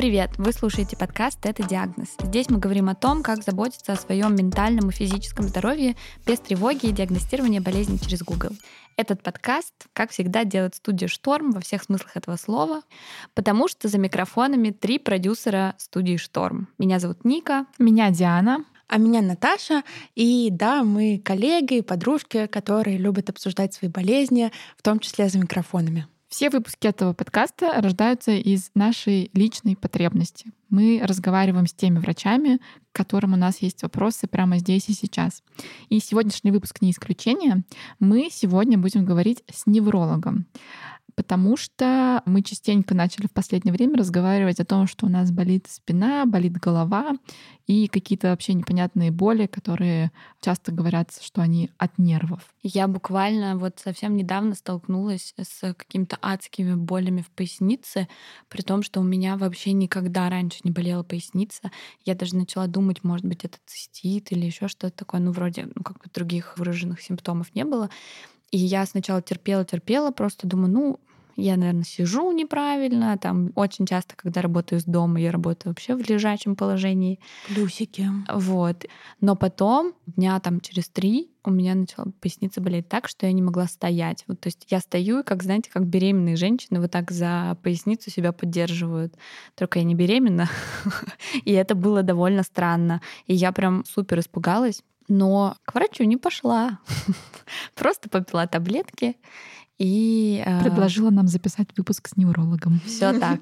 привет! Вы слушаете подкаст «Это диагноз». Здесь мы говорим о том, как заботиться о своем ментальном и физическом здоровье без тревоги и диагностирования болезней через Google. Этот подкаст, как всегда, делает студия «Шторм» во всех смыслах этого слова, потому что за микрофонами три продюсера студии «Шторм». Меня зовут Ника. Меня Диана. А меня Наташа. И да, мы коллеги и подружки, которые любят обсуждать свои болезни, в том числе за микрофонами. Все выпуски этого подкаста рождаются из нашей личной потребности. Мы разговариваем с теми врачами, к которым у нас есть вопросы прямо здесь и сейчас. И сегодняшний выпуск не исключение. Мы сегодня будем говорить с неврологом потому что мы частенько начали в последнее время разговаривать о том, что у нас болит спина, болит голова и какие-то вообще непонятные боли, которые часто говорят, что они от нервов. Я буквально вот совсем недавно столкнулась с какими-то адскими болями в пояснице, при том, что у меня вообще никогда раньше не болела поясница. Я даже начала думать, может быть, это цистит или еще что-то такое, ну, вроде ну, как бы других выраженных симптомов не было. И я сначала терпела, терпела, просто думаю, ну, я, наверное, сижу неправильно. Там очень часто, когда работаю из дома, я работаю вообще в лежачем положении. Плюсики. Вот. Но потом, дня там через три, у меня начала поясница болеть так, что я не могла стоять. Вот, то есть я стою, как, знаете, как беременные женщины вот так за поясницу себя поддерживают. Только я не беременна. И это было довольно странно. И я прям супер испугалась. Но к врачу не пошла. Просто попила таблетки и предложила нам записать выпуск с неврологом. Все так.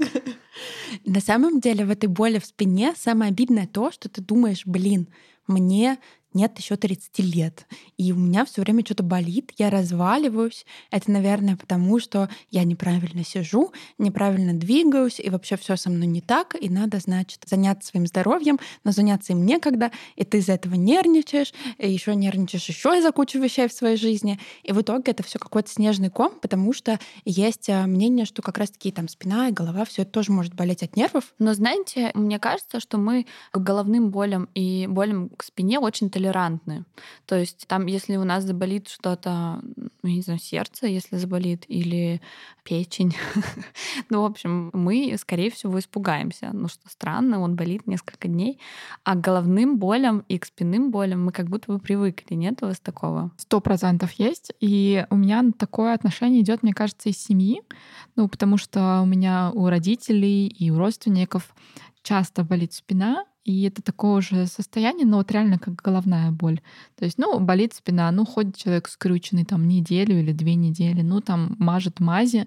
На самом деле в этой боли в спине самое обидное то, что ты думаешь, блин, мне нет еще 30 лет. И у меня все время что-то болит, я разваливаюсь. Это, наверное, потому что я неправильно сижу, неправильно двигаюсь, и вообще все со мной не так, и надо, значит, заняться своим здоровьем, но заняться им некогда, и ты из-за этого нервничаешь, еще нервничаешь еще из-за кучи вещей в своей жизни. И в итоге это все какой-то снежный ком, потому что есть а, мнение, что как раз-таки там спина и голова, все это тоже может болеть от нервов. Но знаете, мне кажется, что мы к головным болям и болям к спине очень толерантны. То есть там, если у нас заболит что-то, ну, не знаю, сердце, если заболит, или печень, ну, в общем, мы, скорее всего, испугаемся. Ну, что странно, он болит несколько дней. А к головным болям и к спинным болям мы как будто бы привыкли. Нет у вас такого? Сто процентов есть. И у меня такое отношение идет, мне кажется, из семьи. Ну, потому что у меня у родителей и у родственников часто болит спина, и это такое же состояние, но вот реально как головная боль. То есть, ну, болит спина, ну, ходит человек скрюченный там неделю или две недели, ну, там мажет мази,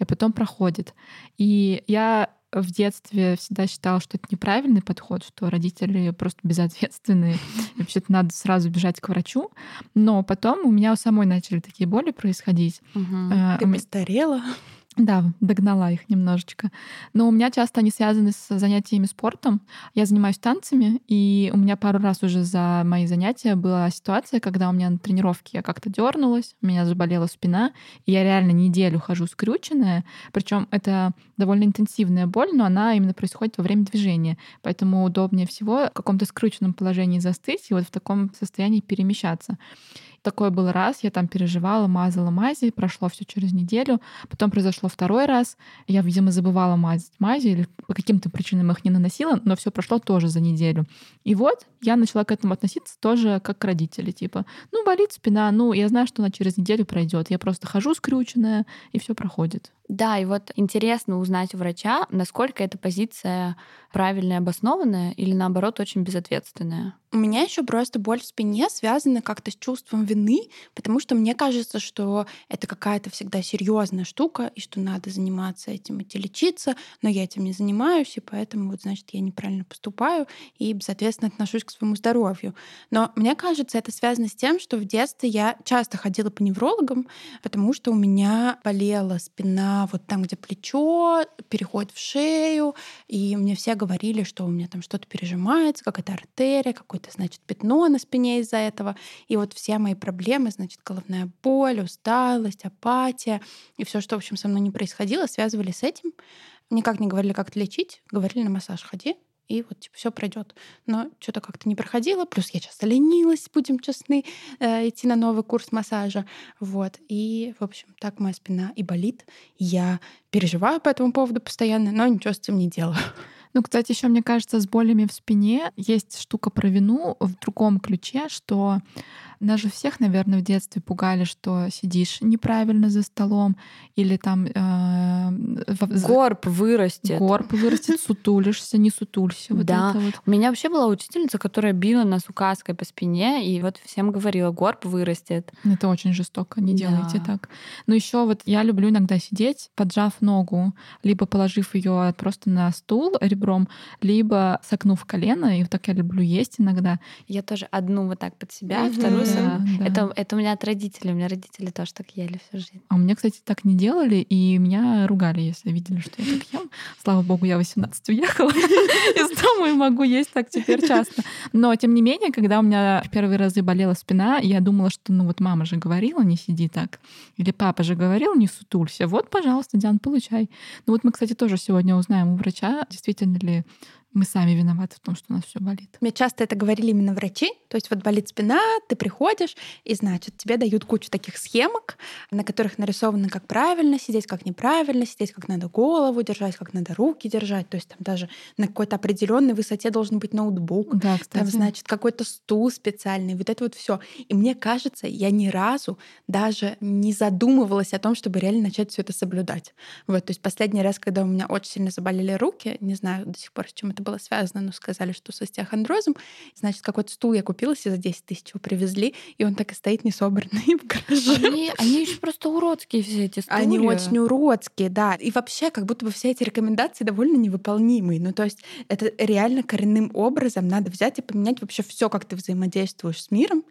и потом проходит. И я в детстве всегда считала, что это неправильный подход, что родители просто безответственные, и вообще-то надо сразу бежать к врачу. Но потом у меня у самой начали такие боли происходить. Угу. Ты постарела? Да, догнала их немножечко. Но у меня часто они связаны с занятиями спортом. Я занимаюсь танцами, и у меня пару раз уже за мои занятия была ситуация, когда у меня на тренировке я как-то дернулась, у меня заболела спина, и я реально неделю хожу скрюченная. Причем это довольно интенсивная боль, но она именно происходит во время движения. Поэтому удобнее всего в каком-то скрученном положении застыть и вот в таком состоянии перемещаться. Такое было раз, я там переживала, мазала мази, прошло все через неделю. Потом произошло второй раз. Я, видимо, забывала мазать мази или по каким-то причинам их не наносила, но все прошло тоже за неделю. И вот я начала к этому относиться тоже как к родители. Типа, ну, болит спина, ну, я знаю, что она через неделю пройдет. Я просто хожу скрюченная, и все проходит. Да, и вот интересно узнать у врача, насколько эта позиция правильная, обоснованная или наоборот очень безответственная. У меня еще просто боль в спине связана как-то с чувством вины, потому что мне кажется, что это какая-то всегда серьезная штука, и что надо заниматься этим, идти лечиться, но я этим не занимаюсь, и поэтому, вот, значит, я неправильно поступаю и безответственно отношусь к своему здоровью. Но мне кажется, это связано с тем, что в детстве я часто ходила по неврологам, потому что у меня болела спина вот там, где плечо, переходит в шею, и мне все говорили, что у меня там что-то пережимается, какая-то артерия, какое-то, значит, пятно на спине из-за этого. И вот все мои проблемы, значит, головная боль, усталость, апатия и все, что, в общем, со мной не происходило, связывали с этим. Никак не говорили, как лечить, говорили на массаж ходи, и вот типа все пройдет. Но что-то как-то не проходило. Плюс я часто ленилась, будем честны, э, идти на новый курс массажа. Вот. И, в общем, так моя спина и болит. Я переживаю по этому поводу постоянно, но ничего с этим не делаю. Ну, кстати, еще мне кажется, с болями в спине есть штука про вину в другом ключе, что нас же всех, наверное, в детстве пугали, что сидишь неправильно за столом или там... Э, горб вырастет. Горб вырастет, сутулишься, не сутулься. Вот да. Вот. У меня вообще была учительница, которая била нас указкой по спине, и вот всем говорила, горб вырастет. Это очень жестоко, не делайте да. так. Но еще вот я люблю иногда сидеть, поджав ногу, либо положив ее просто на стул ребром, либо согнув колено, и вот так я люблю есть иногда. Я тоже одну вот так под себя, mm-hmm. вторую да, да. Это, это у меня от родителей. У меня родители тоже так ели всю жизнь. А у меня, кстати, так не делали, и меня ругали, если видели, что я так ем. Слава богу, я 18 уехала из дома и могу есть так теперь часто. Но, тем не менее, когда у меня в первые разы болела спина, я думала, что ну вот мама же говорила, не сиди так. Или папа же говорил, не сутулься. Вот, пожалуйста, Диан, получай. Ну вот мы, кстати, тоже сегодня узнаем у врача, действительно ли мы сами виноваты в том, что у нас все болит. Мне часто это говорили именно врачи. То есть вот болит спина, ты приходишь, и значит, тебе дают кучу таких схемок, на которых нарисовано, как правильно сидеть, как неправильно сидеть, как надо голову держать, как надо руки держать. То есть там даже на какой-то определенной высоте должен быть ноутбук. Да, кстати. Там, значит, какой-то стул специальный. Вот это вот все. И мне кажется, я ни разу даже не задумывалась о том, чтобы реально начать все это соблюдать. Вот, то есть последний раз, когда у меня очень сильно заболели руки, не знаю до сих пор, с чем это это было связано, но сказали, что с остеохондрозом. Значит, какой-то стул я купила себе за 10 тысяч, его привезли, и он так и стоит несобранный в гараже. Они, они еще просто уродские все эти стулья. Они очень уродские, да. И вообще, как будто бы все эти рекомендации довольно невыполнимые. Ну, то есть это реально коренным образом надо взять и поменять вообще все, как ты взаимодействуешь с миром,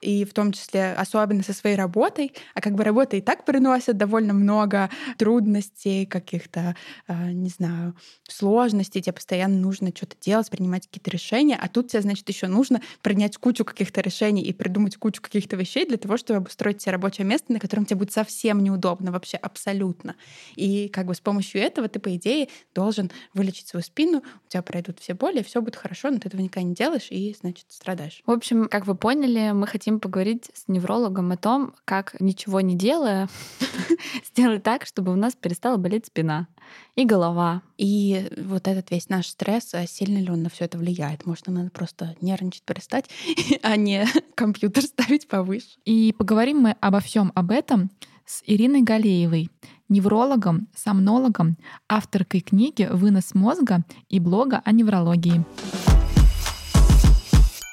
и в том числе особенно со своей работой. А как бы работа и так приносит довольно много трудностей, каких-то, э, не знаю, сложностей. Тебе постоянно нужно нужно что-то делать, принимать какие-то решения, а тут тебе, значит, еще нужно принять кучу каких-то решений и придумать кучу каких-то вещей для того, чтобы обустроить себе рабочее место, на котором тебе будет совсем неудобно, вообще абсолютно. И как бы с помощью этого ты, по идее, должен вылечить свою спину, у тебя пройдут все боли, все будет хорошо, но ты этого никогда не делаешь и, значит, страдаешь. В общем, как вы поняли, мы хотим поговорить с неврологом о том, как ничего не делая, сделать так, чтобы у нас перестала болеть спина и голова. И вот этот весь наш стресс, а сильно ли он на все это влияет? Может, нам надо просто нервничать, перестать, а не компьютер ставить повыше. И поговорим мы обо всем об этом с Ириной Галеевой, неврологом, сомнологом, авторкой книги «Вынос мозга» и блога о неврологии.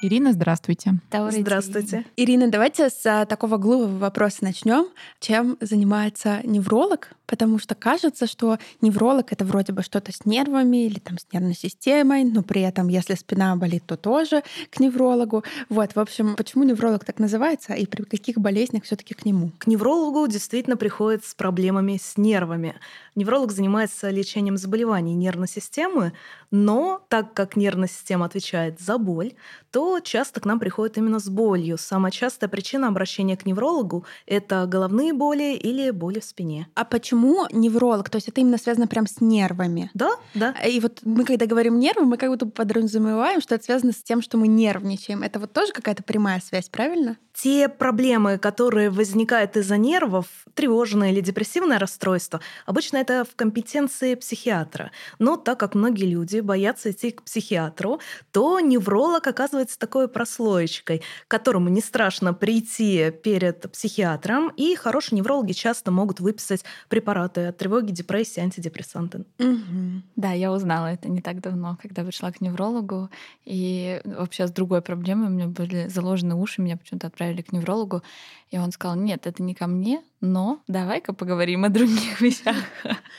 Ирина, здравствуйте. Здравствуйте. Ирина, давайте с а, такого глупого вопроса начнем. Чем занимается невролог? Потому что кажется, что невролог это вроде бы что-то с нервами или там с нервной системой, но при этом, если спина болит, то тоже к неврологу. Вот, в общем, почему невролог так называется и при каких болезнях все-таки к нему? К неврологу действительно приходят с проблемами с нервами. Невролог занимается лечением заболеваний нервной системы, но так как нервная система отвечает за боль, то часто к нам приходят именно с болью. Самая частая причина обращения к неврологу — это головные боли или боли в спине. А почему невролог? То есть это именно связано прям с нервами? Да, да. И вот мы, когда говорим нервы, мы как будто подразумеваем, что это связано с тем, что мы нервничаем. Это вот тоже какая-то прямая связь, правильно? Те проблемы, которые возникают из-за нервов, тревожное или депрессивное расстройство, обычно это в компетенции психиатра. Но так как многие люди боятся идти к психиатру, то невролог оказывается такой прослоечкой, к которому не страшно прийти перед психиатром, и хорошие неврологи часто могут выписать препараты от тревоги, депрессии, антидепрессанты. Угу. Да, я узнала это не так давно, когда пришла к неврологу, и вообще с другой проблемой у меня были заложены уши, меня почему-то отправили к неврологу, и он сказал, нет, это не ко мне, но давай-ка поговорим о других вещах.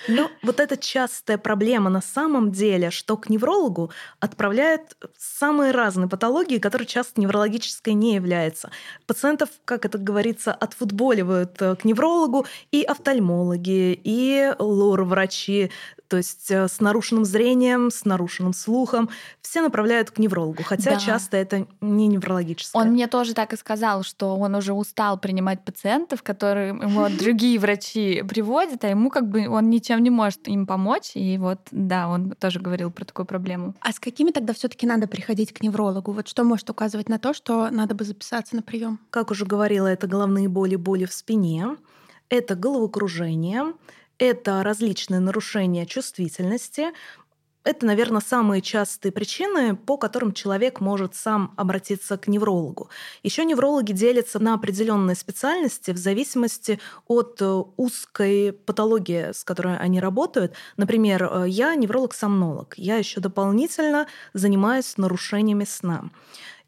Ну, вот это частая проблема на самом деле, что к неврологу отправляют самые разные патологии, которые часто неврологической не являются. Пациентов, как это говорится, отфутболивают э, к неврологу и офтальмологи, и лор-врачи, то есть э, с нарушенным зрением, с нарушенным слухом. Все направляют к неврологу, хотя да. часто это не неврологическое. Он мне тоже так и сказал, что он уже устал принимать пациентов, которые ему другие врачи приводят, а ему как бы он ничем не может им помочь. И вот, да, он тоже говорил про такую проблему. А с какими тогда все-таки надо приходить к неврологу? Вот что может указывать на то, что надо бы записаться на прием? Как уже говорила, это головные боли, боли в спине, это головокружение, это различные нарушения чувствительности, Это, наверное, самые частые причины, по которым человек может сам обратиться к неврологу. Еще неврологи делятся на определенные специальности в зависимости от э, узкой патологии, с которой они работают. Например, э, я невролог-сомнолог. Я еще дополнительно занимаюсь нарушениями сна.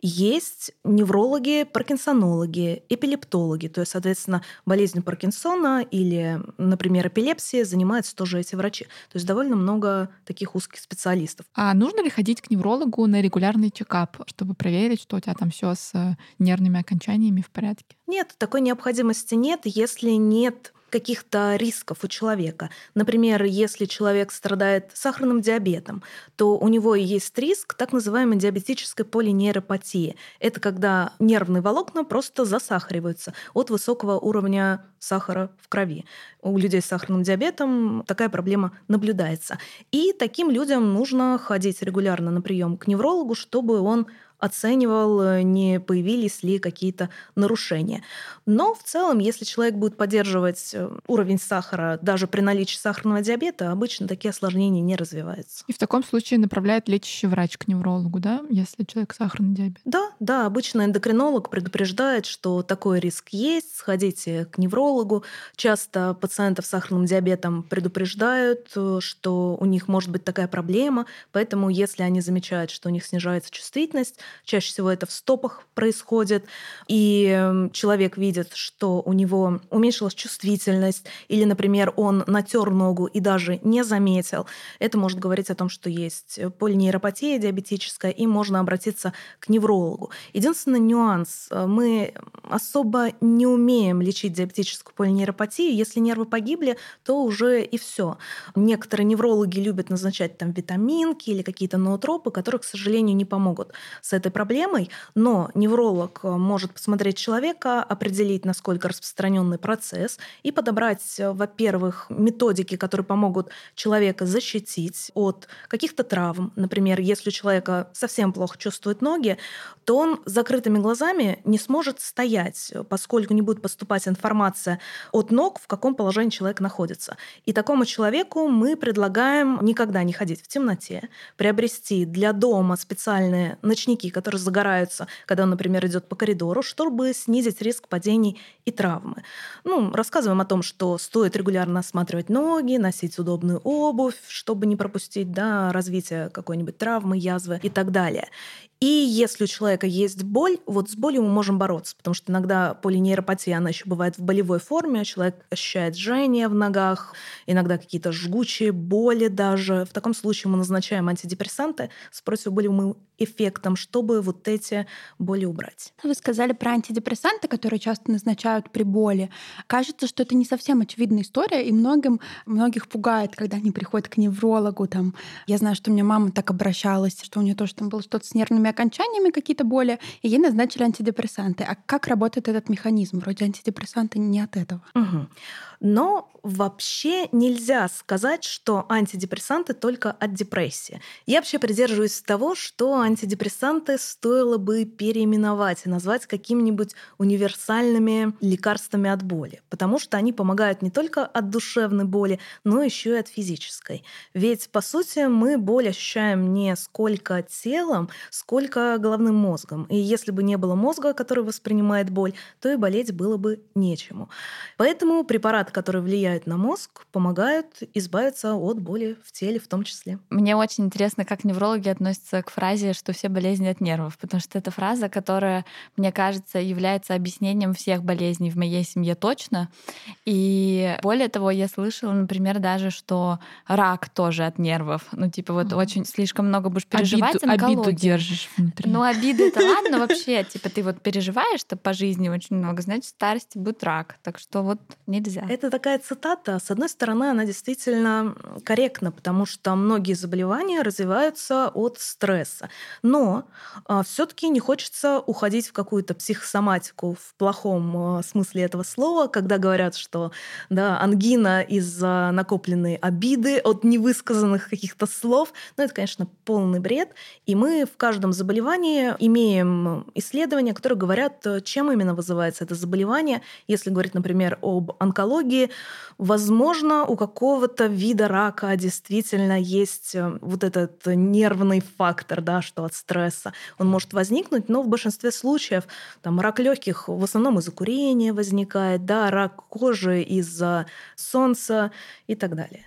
Есть неврологи, паркинсонологи, эпилептологи, то есть, соответственно, болезнью Паркинсона или, например, эпилепсией занимаются тоже эти врачи. То есть довольно много таких узких специалистов. А нужно ли ходить к неврологу на регулярный чекап, чтобы проверить, что у тебя там все с нервными окончаниями в порядке? Нет, такой необходимости нет, если нет каких-то рисков у человека. Например, если человек страдает сахарным диабетом, то у него есть риск так называемой диабетической полинейропатии. Это когда нервные волокна просто засахариваются от высокого уровня сахара в крови. У людей с сахарным диабетом такая проблема наблюдается. И таким людям нужно ходить регулярно на прием к неврологу, чтобы он оценивал, э, не появились ли какие-то нарушения. Но в целом, если человек будет поддерживать э, уровень сахара даже при наличии сахарного диабета, обычно такие осложнения не развиваются. И в таком случае направляет лечащий врач к неврологу, да, если человек сахарный диабет? Да, да, обычно эндокринолог предупреждает, что такой риск есть, сходите к неврологу. Часто пациентов с сахарным диабетом предупреждают, э, что у них может быть такая проблема, поэтому если они замечают, что у них снижается чувствительность, Чаще всего это в стопах происходит, и человек видит, что у него уменьшилась чувствительность, или, например, он натер ногу и даже не заметил. Это может говорить о том, что есть полинейропатия диабетическая, и можно обратиться к неврологу. Единственный нюанс. Э, мы особо не умеем лечить диабетическую полинейропатию. Если нервы погибли, то уже и все. Некоторые неврологи любят назначать там витаминки или какие-то ноотропы, которые, к сожалению, не помогут с этой проблемой, но невролог э, может посмотреть человека, определить, насколько распространенный процесс и подобрать, э, во-первых, методики, которые помогут человека защитить от каких-то травм. Например, если у человека совсем плохо чувствуют ноги, то он закрытыми глазами не сможет стоять, поскольку не будет поступать информация от ног, в каком положении человек находится. И такому человеку мы предлагаем никогда не ходить в темноте, приобрести для дома специальные ночники, такие, которые загораются, когда он, например, идет по коридору, чтобы снизить риск падений и травмы. Ну, рассказываем о том, что стоит регулярно осматривать ноги, носить удобную обувь, чтобы не пропустить да, развитие какой-нибудь травмы, язвы и так далее. И если у человека есть боль, вот с болью мы можем бороться, потому что иногда полинейропатия, она еще бывает в болевой форме, человек ощущает жжение в ногах, иногда какие-то жгучие боли даже. В таком случае мы назначаем антидепрессанты с противоболевым эффектом, чтобы вот эти боли убрать. Вы сказали про антидепрессанты, которые часто назначают при боли. Кажется, что это не совсем очевидная история, и многим, многих пугает, когда они приходят к неврологу. Там. Я знаю, что у меня мама так обращалась, что у нее тоже там было что-то с нервными окончаниями какие-то боли, и ей назначили антидепрессанты. А как работает этот механизм? Вроде антидепрессанты не от этого. Угу. Но вообще нельзя сказать, что антидепрессанты только от депрессии. Я вообще придерживаюсь того, что антидепрессанты стоило бы переименовать и назвать какими-нибудь универсальными лекарствами от боли, потому что они помогают не только от душевной боли, но еще и от физической. Ведь, по сути, мы боль ощущаем не сколько телом, сколько головным мозгом. И если бы не было мозга, который воспринимает боль, то и болеть было бы нечему. Поэтому препарат препараты, которые влияют на мозг, помогают избавиться от боли в теле в том числе. Мне очень интересно, как неврологи относятся к фразе, что все болезни от нервов, потому что это фраза, которая, мне кажется, является объяснением всех болезней в моей семье точно. И более того, я слышала, например, даже, что рак тоже от нервов. Ну, типа вот mm. очень слишком много будешь переживать обиду, обиду держишь внутри. Ну, обиды это ладно вообще. Типа ты вот переживаешь-то по жизни очень много, значит, в старости будет рак. Так что вот нельзя. Это такая цитата. С одной стороны, она действительно корректна, потому что многие заболевания развиваются от стресса. Но а, все-таки не хочется уходить в какую-то психосоматику в плохом а, смысле этого слова, когда говорят, что да, ангина из-за накопленной обиды, от невысказанных каких-то слов. Но это, конечно, полный бред. И мы в каждом заболевании имеем исследования, которые говорят, чем именно вызывается это заболевание. Если говорить, например, об онкологии, возможно, у какого-то вида рака действительно есть э, вот этот нервный фактор, да, что от стресса. Он может возникнуть, но в большинстве случаев там, рак легких в основном из-за курения возникает, да, рак кожи из-за солнца и так далее.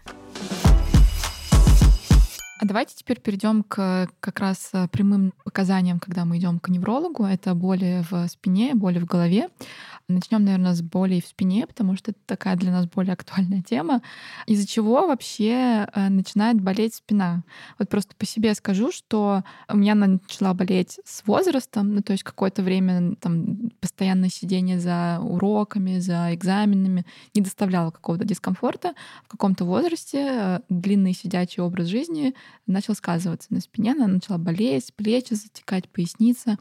А давайте теперь перейдем к как раз э, прямым показаниям, когда мы идем к неврологу. Это боли в спине, боли в голове. Начнем, наверное, с болей в спине, потому что это такая для нас более актуальная тема. Из-за чего вообще э, начинает болеть спина? Вот просто по себе скажу, что у меня она начала болеть с возрастом, ну то есть какое-то время там постоянное сидение за уроками, за экзаменами не доставляло какого-то дискомфорта. В каком-то возрасте э, длинный сидячий образ жизни начал сказываться на спине, она начала болеть, плечи затекать, поясница.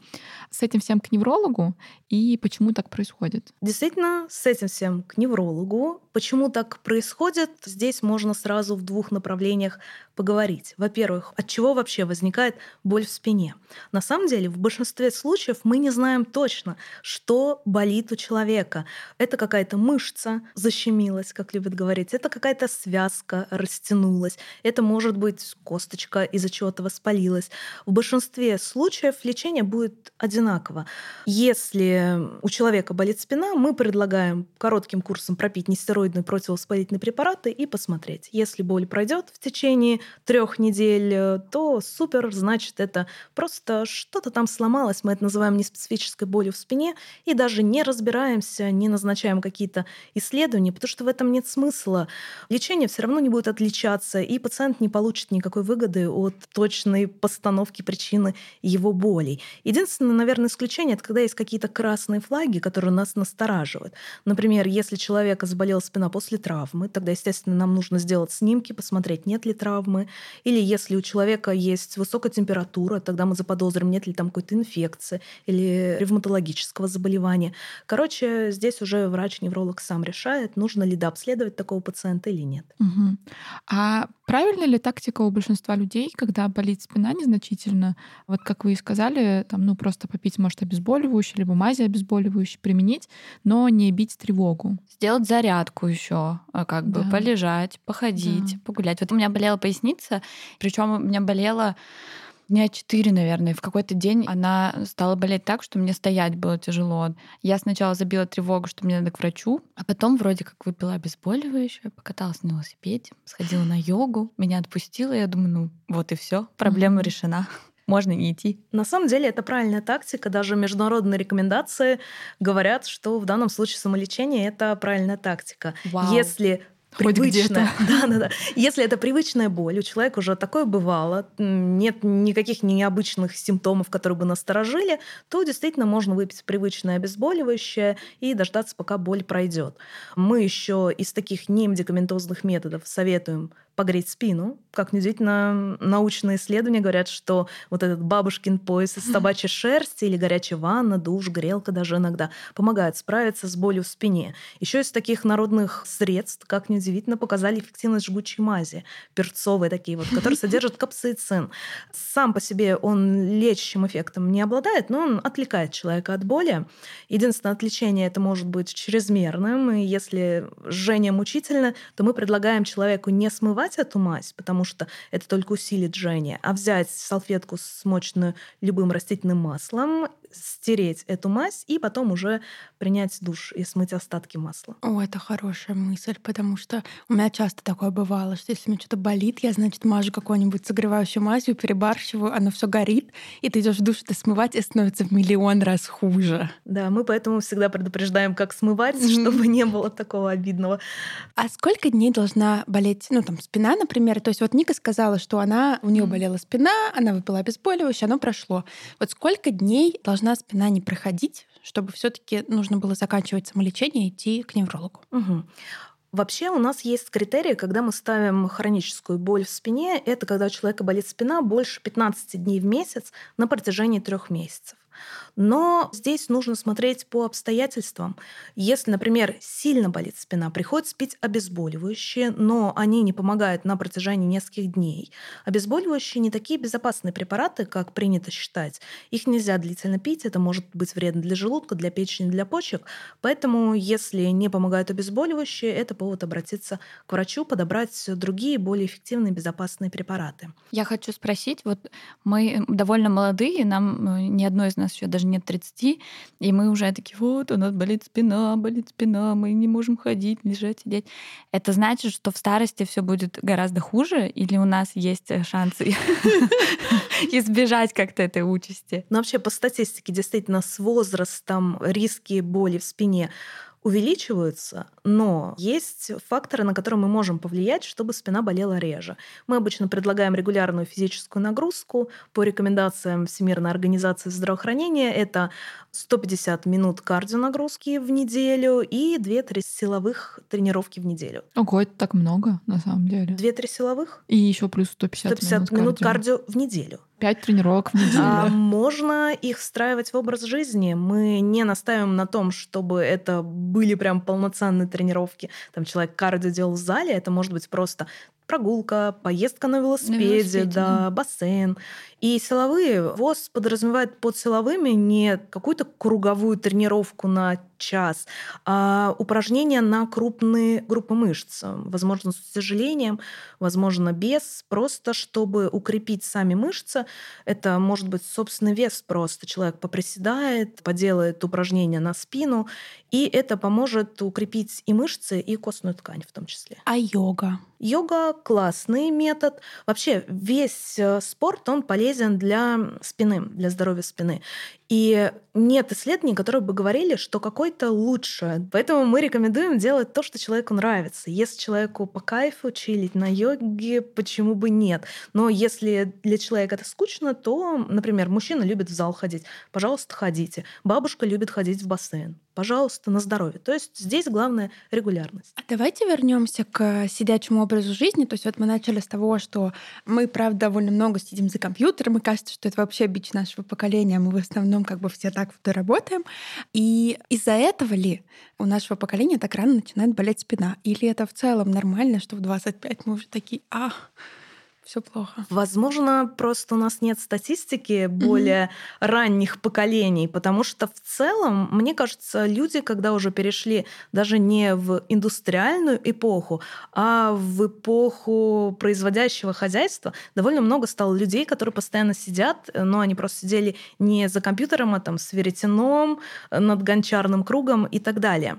С этим всем к неврологу и почему так происходит? Происходит? Действительно, с этим всем к неврологу. Почему так происходит? Здесь можно сразу в двух направлениях поговорить. Во-первых, от чего вообще возникает боль в спине? На самом деле, в большинстве случаев мы не знаем точно, что болит у человека. Это какая-то мышца защемилась, как любят говорить, это какая-то связка растянулась, это может быть косточка из-за чего-то воспалилась. В большинстве случаев лечение будет одинаково. Если у человека болит спина, мы предлагаем коротким курсом пропить нестероидные противовоспалительные препараты и посмотреть. Если боль пройдет в течение трех недель, э, то супер, значит, это просто что-то там сломалось, мы это называем неспецифической болью в спине, и даже не разбираемся, не назначаем какие-то исследования, потому что в этом нет смысла. Лечение все равно не будет отличаться, и пациент не получит никакой выгоды от точной постановки причины его болей. Единственное, наверное, исключение — это когда есть какие-то красные флаги, которые нас настораживают. Например, если человека заболела спина после травмы, тогда, естественно, нам нужно сделать снимки, посмотреть, нет ли травмы, или если у человека есть высокая температура, тогда мы заподозрим, нет ли там какой-то инфекции или ревматологического заболевания. Короче, здесь уже врач-невролог сам решает, нужно ли дообследовать такого пациента или нет. Угу. А правильно ли тактика у большинства людей, когда болит спина незначительно, вот как вы и сказали, там, ну, просто попить, может, обезболивающее, либо мази обезболивающее применить, но не бить тревогу? Сделать зарядку еще, а, как бы да. полежать, походить, да. погулять. Вот у меня болела поясница. Причем у меня болела дня четыре, наверное. В какой-то день она стала болеть так, что мне стоять было тяжело. Я сначала забила тревогу, что мне надо к врачу, а потом вроде как выпила обезболивающее, покаталась на велосипеде, сходила на йогу, меня отпустила, я думаю, ну вот и все, проблема mm-hmm. решена можно не идти. На самом деле это правильная тактика. Даже международные рекомендации говорят, что в данном случае самолечение это правильная тактика. Вау. Если привычная. Да, да, да. Если это привычная боль, у человека уже такое бывало, нет никаких необычных симптомов, которые бы насторожили, то действительно можно выпить привычное обезболивающее и дождаться, пока боль пройдет. Мы еще из таких немедикаментозных методов советуем погреть спину. Как неудивительно, научные исследования говорят, что вот этот бабушкин пояс из собачьей шерсти или горячая ванна, душ, грелка даже иногда помогают справиться с болью в спине. Еще из таких народных средств, как неудивительно, показали эффективность жгучей мази, перцовые такие вот, которые содержат капсаицин. Сам по себе он лечащим эффектом не обладает, но он отвлекает человека от боли. Единственное отличие это может быть чрезмерным, и если жжение мучительно, то мы предлагаем человеку не смывать смывать эту мазь, потому что это только усилит жжение, а взять салфетку, смоченную любым растительным маслом, стереть эту мазь и потом уже принять душ и смыть остатки масла. О, это хорошая мысль, потому что у меня часто такое бывало, что если мне что-то болит, я, значит, мажу какой-нибудь согревающую мазью, перебарщиваю, оно все горит, и ты идешь в душ это смывать, и становится в миллион раз хуже. Да, мы поэтому всегда предупреждаем, как смывать, mm-hmm. чтобы не было такого обидного. А сколько дней должна болеть, ну, там, спина, например? То есть вот Ника сказала, что она, у нее болела спина, она выпила обезболивающее, оно прошло. Вот сколько дней должна должна спина не проходить, чтобы все-таки нужно было заканчивать самолечение и идти к неврологу? Угу. Вообще у нас есть критерии, когда мы ставим хроническую боль в спине. Это когда у человека болит спина больше 15 дней в месяц на протяжении трех месяцев. Но здесь нужно смотреть по обстоятельствам. Если, например, сильно болит спина, приходится пить обезболивающие, но они не помогают на протяжении нескольких дней. Обезболивающие не такие безопасные препараты, как принято считать. Их нельзя длительно пить, это может быть вредно для желудка, для печени, для почек. Поэтому, если не помогают обезболивающие, это повод обратиться к врачу, подобрать другие, более эффективные, безопасные препараты. Я хочу спросить, вот мы довольно молодые, нам э, ни одной из нас еще даже нет 30, и мы уже такие, вот, у нас болит спина, болит спина, мы не можем ходить, лежать, сидеть. Это значит, что в старости все будет гораздо хуже, или у нас есть э, шансы избежать как-то этой участи? Ну, вообще, по статистике, действительно, с возрастом риски боли в спине увеличиваются, но есть факторы, на которые мы можем повлиять, чтобы спина болела реже. Мы обычно предлагаем регулярную физическую нагрузку. По рекомендациям Всемирной организации здравоохранения это 150 минут кардионагрузки в неделю и 2-3 силовых тренировки в неделю. Ого, это так много, на самом деле. 2-3 силовых? И еще плюс 150, 150 минут, минут кардио. кардио в неделю. Пять тренировок в неделю. А, можно их встраивать в образ жизни. Мы не настаиваем на том, чтобы это были прям полноценные тренировки. Там человек кардио делал в зале, это может быть просто прогулка, поездка на велосипеде, на велосипеде да, да, бассейн. И силовые ВОЗ подразумевает под силовыми не какую-то круговую тренировку на час, а упражнения на крупные группы мышц. Возможно, с утяжелением, возможно, без, просто чтобы укрепить сами мышцы. Это может быть собственный вес просто. Человек поприседает, поделает упражнения на спину, и это поможет укрепить и мышцы, и костную ткань в том числе. А йога? Йога классный метод. Вообще весь э, спорт, он полезен для спины, для здоровья спины. И нет исследований, которые бы говорили, что какой-то лучше. Поэтому мы рекомендуем делать то, что человеку нравится. Если человеку по кайфу чилить на йоге, почему бы нет? Но если для человека это скучно, то, например, мужчина любит в зал ходить. Пожалуйста, ходите. Бабушка любит ходить в бассейн. Пожалуйста, на здоровье. То есть здесь главное регулярность. А давайте вернемся к сидячему образу жизни. То есть вот мы начали с того, что мы, правда, довольно много сидим за компьютером, и кажется, что это вообще бич нашего поколения. Мы в основном как бы все так вот и работаем. И из-за этого ли у нашего поколения так рано начинает болеть спина? Или это в целом нормально, что в 25 мы уже такие, а, все плохо. Возможно, просто у нас нет статистики более mm-hmm. ранних поколений, потому что в целом, мне кажется, люди, когда уже перешли даже не в индустриальную эпоху, а в эпоху производящего хозяйства, довольно много стало людей, которые постоянно сидят, но они просто сидели не за компьютером, а там с веретеном, над гончарным кругом и так далее.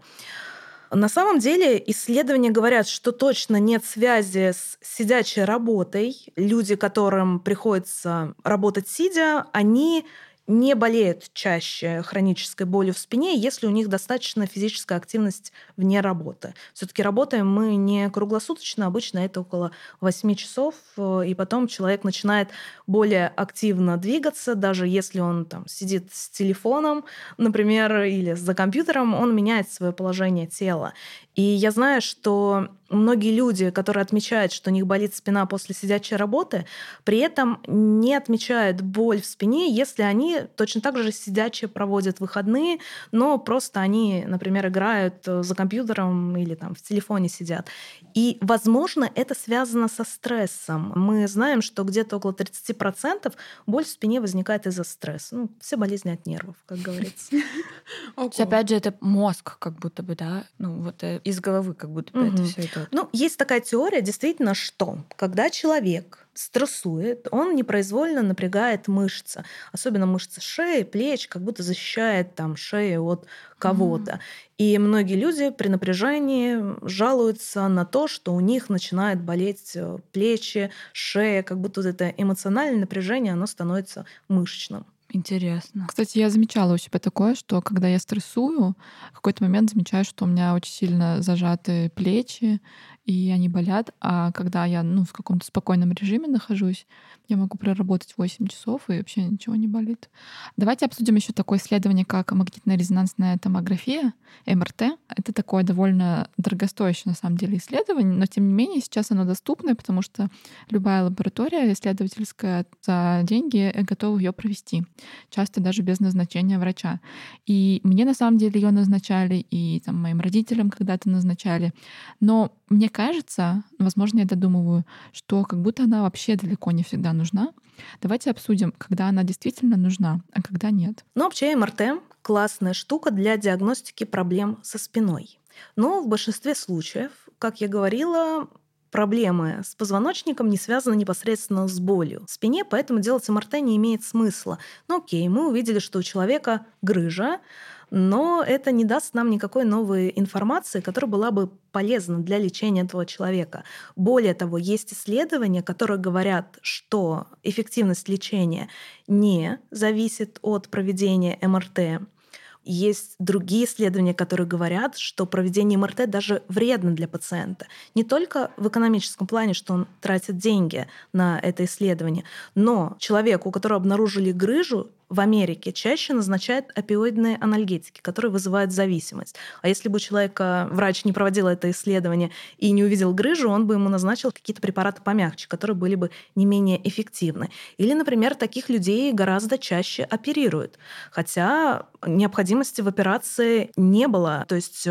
На самом деле исследования говорят, что точно нет связи с сидячей работой. Люди, которым приходится работать сидя, они не болеют чаще хронической болью в спине, если у них достаточно физическая активность вне работы. Все-таки работаем мы не круглосуточно, обычно это около 8 часов, э, и потом человек начинает более активно двигаться, даже если он там сидит с телефоном, например, или за компьютером, он меняет свое положение тела. И я знаю, что многие люди, которые отмечают, что у них болит спина после сидячей работы, при этом не отмечают боль в спине, если они точно так же сидячие проводят выходные, но просто они, например, играют за компьютером или там в телефоне сидят. И, возможно, это связано со стрессом. Мы знаем, что где-то около 30% боль в спине возникает из-за стресса. Ну, все болезни от нервов, как говорится. Опять же, это мозг, как будто бы, да? Ну, вот э, из головы как будто бы угу. это все идет. Ну, есть такая теория, действительно, что когда человек стрессует, он непроизвольно напрягает мышцы, особенно мышцы шеи, плеч, как будто защищает там шею от кого-то. Mm. И многие люди при напряжении жалуются на то, что у них начинает болеть э, плечи, шея, как будто вот это эмоциональное напряжение, оно становится мышечным. Интересно. Кстати, я замечала у себя такое, что когда я стрессую, в какой-то момент замечаю, что у меня очень сильно зажаты плечи, и они болят. А когда я ну, в каком-то спокойном режиме нахожусь, я могу проработать 8 часов, и вообще ничего не болит. Давайте обсудим еще такое исследование, как магнитно-резонансная томография, МРТ. Это такое довольно дорогостоящее, на самом деле, исследование, но тем не менее сейчас оно доступное, потому что любая лаборатория исследовательская за деньги готова ее провести. часто даже без назначения врача. И мне на самом деле ее назначали, и там, моим родителям когда-то назначали. Но мне кажется, возможно, я додумываю, что как будто она вообще далеко не всегда нужна. Давайте обсудим, когда она действительно нужна, а когда нет. Ну, вообще МРТ — классная штука для диагностики проблем со спиной. Но в большинстве случаев, как я говорила, проблемы с позвоночником не связаны непосредственно с болью в спине, поэтому делать МРТ не имеет смысла. Ну окей, мы увидели, что у человека грыжа, но это не даст нам никакой новой информации, которая была бы полезна для лечения этого человека. Более того, есть исследования, которые говорят, что эффективность лечения не зависит от проведения МРТ. Есть другие исследования, которые говорят, что проведение МРТ даже вредно для пациента. Не только в экономическом плане, что он тратит деньги на это исследование, но человеку, у которого обнаружили грыжу, в Америке чаще назначают опиоидные анальгетики, которые вызывают зависимость. А если бы у человека врач не проводил это исследование и не увидел грыжу, он бы ему назначил какие-то препараты помягче, которые были бы не менее эффективны. Или, например, таких людей гораздо чаще оперируют. Хотя необходимости в операции не было. То есть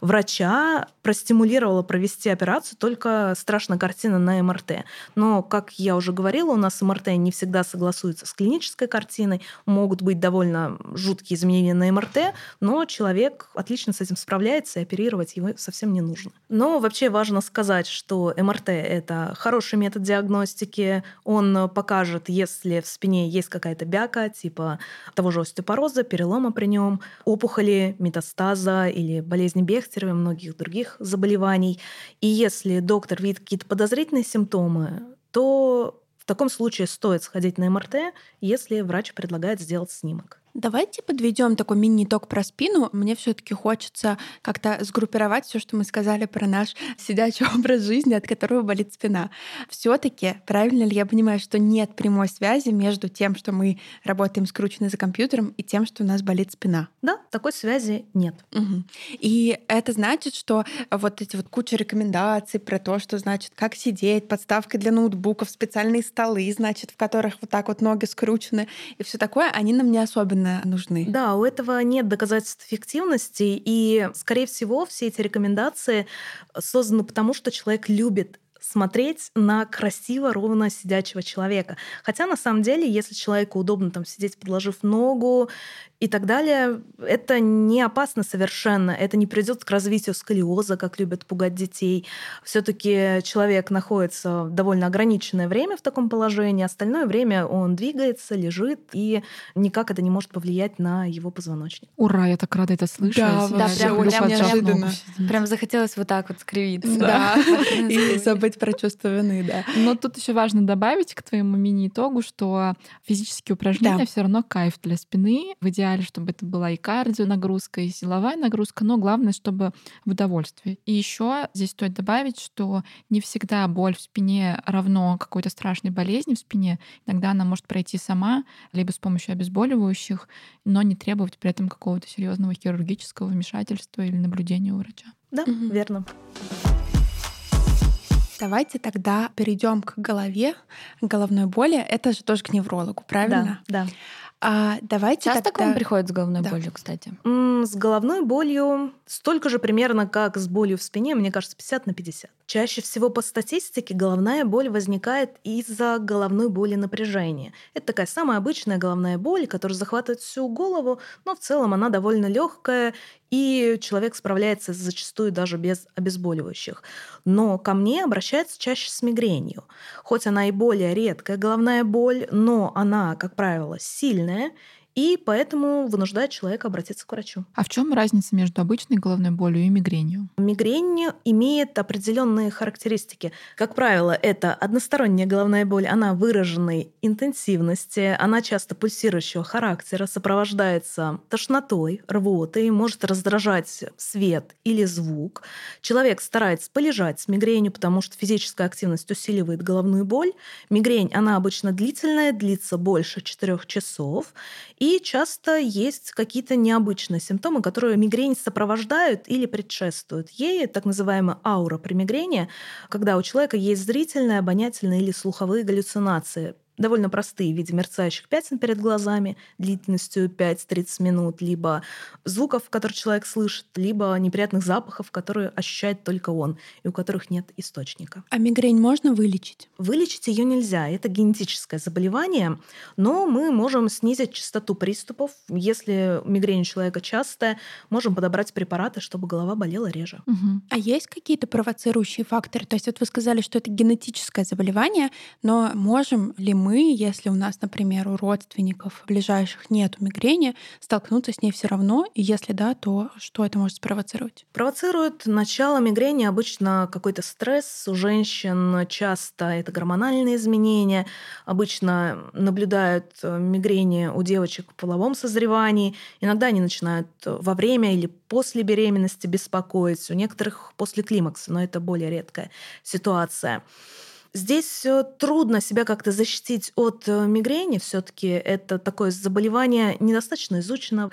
врача простимулировала провести операцию только страшная картина на МРТ. Но, как я уже говорила, у нас МРТ не всегда согласуется с клинической картиной могут быть довольно жуткие изменения на МРТ, но человек отлично с этим справляется, и оперировать его совсем не нужно. Но вообще важно сказать, что МРТ — это хороший метод диагностики. Он покажет, если в спине есть какая-то бяка, типа того же остеопороза, перелома при нем, опухоли, метастаза или болезни Бехтерева многих других заболеваний. И если доктор видит какие-то подозрительные симптомы, то в таком случае стоит сходить на МРТ, если врач предлагает сделать снимок. Давайте подведем такой мини-итог про спину. Мне все-таки хочется как-то сгруппировать все, что мы сказали про наш сидячий образ жизни, от которого болит спина. Все-таки правильно ли я понимаю, что нет прямой связи между тем, что мы работаем скручены за компьютером, и тем, что у нас болит спина? Да, такой связи нет. Угу. И это значит, что вот эти вот куча рекомендаций про то, что значит, как сидеть, подставка для ноутбуков, специальные столы, значит, в которых вот так вот ноги скручены и все такое, они нам не особенно действительно нужны. Да, у этого нет доказательств эффективности, и, скорее всего, все эти рекомендации созданы потому, что человек любит смотреть на красиво ровно сидячего человека. Хотя на самом деле, если человеку удобно там сидеть, подложив ногу и так далее, это не опасно совершенно. Это не приведет к развитию сколиоза, как любят пугать детей. Все-таки человек находится довольно ограниченное время в таком положении, остальное время он двигается, лежит, и никак это не может повлиять на его позвоночник. Ура, я так рада это слышать. Да, да прям, прям, неожиданно. Прям захотелось вот так вот скривиться. Да, и забыть про чувство вины, да. Но тут еще важно добавить к твоему мини-итогу, что физические упражнения все равно кайф для спины. В идеале, чтобы это была и кардио нагрузка, и силовая нагрузка, но главное, чтобы в удовольствие. И еще здесь стоит добавить, что не всегда боль в спине равно какой-то страшной болезни в спине. Иногда она может пройти сама, либо с помощью обезболивающих, но не требовать при этом какого-то серьезного хирургического вмешательства или наблюдения у врача. Да, угу. верно. Давайте тогда перейдем к голове, к головной боли. Это же тоже к неврологу, правильно? Да, да. А давайте Часто тогда... к вам приходит с головной да. болью, кстати? С головной болью столько же примерно, как с болью в спине, мне кажется, 50 на 50. Чаще всего по статистике головная боль возникает из-за головной боли напряжения. Это такая самая обычная головная боль, которая захватывает всю голову, но в целом она довольно легкая, и человек справляется зачастую даже без обезболивающих. Но ко мне обращается чаще с мигренью. Хоть она и более редкая головная боль, но она, как правило, сильная, и поэтому вынуждает человека обратиться к врачу. А в чем разница между обычной головной болью и мигренью? Мигрень имеет определенные характеристики. Как правило, это односторонняя головная боль, она выраженной интенсивности, она часто пульсирующего характера, сопровождается тошнотой, рвотой, может раздражать свет или звук. Человек старается полежать с мигренью, потому что физическая активность усиливает головную боль. Мигрень, она обычно длительная, длится больше 4 часов. И часто есть какие-то необычные симптомы, которые мигрень сопровождают или предшествуют ей, так называемая аура при мигрени, когда у человека есть зрительные, обонятельные или слуховые галлюцинации довольно простые в виде мерцающих пятен перед глазами длительностью 5-30 минут, либо звуков, которые человек слышит, либо неприятных запахов, которые ощущает только он, и у которых нет источника. А мигрень можно вылечить? Вылечить ее нельзя. Это генетическое заболевание, но мы можем снизить частоту приступов. Если мигрень у человека частая, можем подобрать препараты, чтобы голова болела реже. Угу. А есть какие-то провоцирующие факторы? То есть вот вы сказали, что это генетическое заболевание, но можем ли мы, если у нас, например, у родственников ближайших нет мигрени, столкнуться с ней все равно? И если да, то что это может спровоцировать? Провоцирует начало мигрени обычно какой-то стресс. У женщин часто это гормональные изменения. Обычно наблюдают э, мигрени у девочек в половом созревании. Иногда они начинают во время или после беременности беспокоить. У некоторых после климакса, но это более редкая ситуация. Здесь трудно себя как-то защитить от э, мигрени. Все-таки это такое заболевание недостаточно изучено.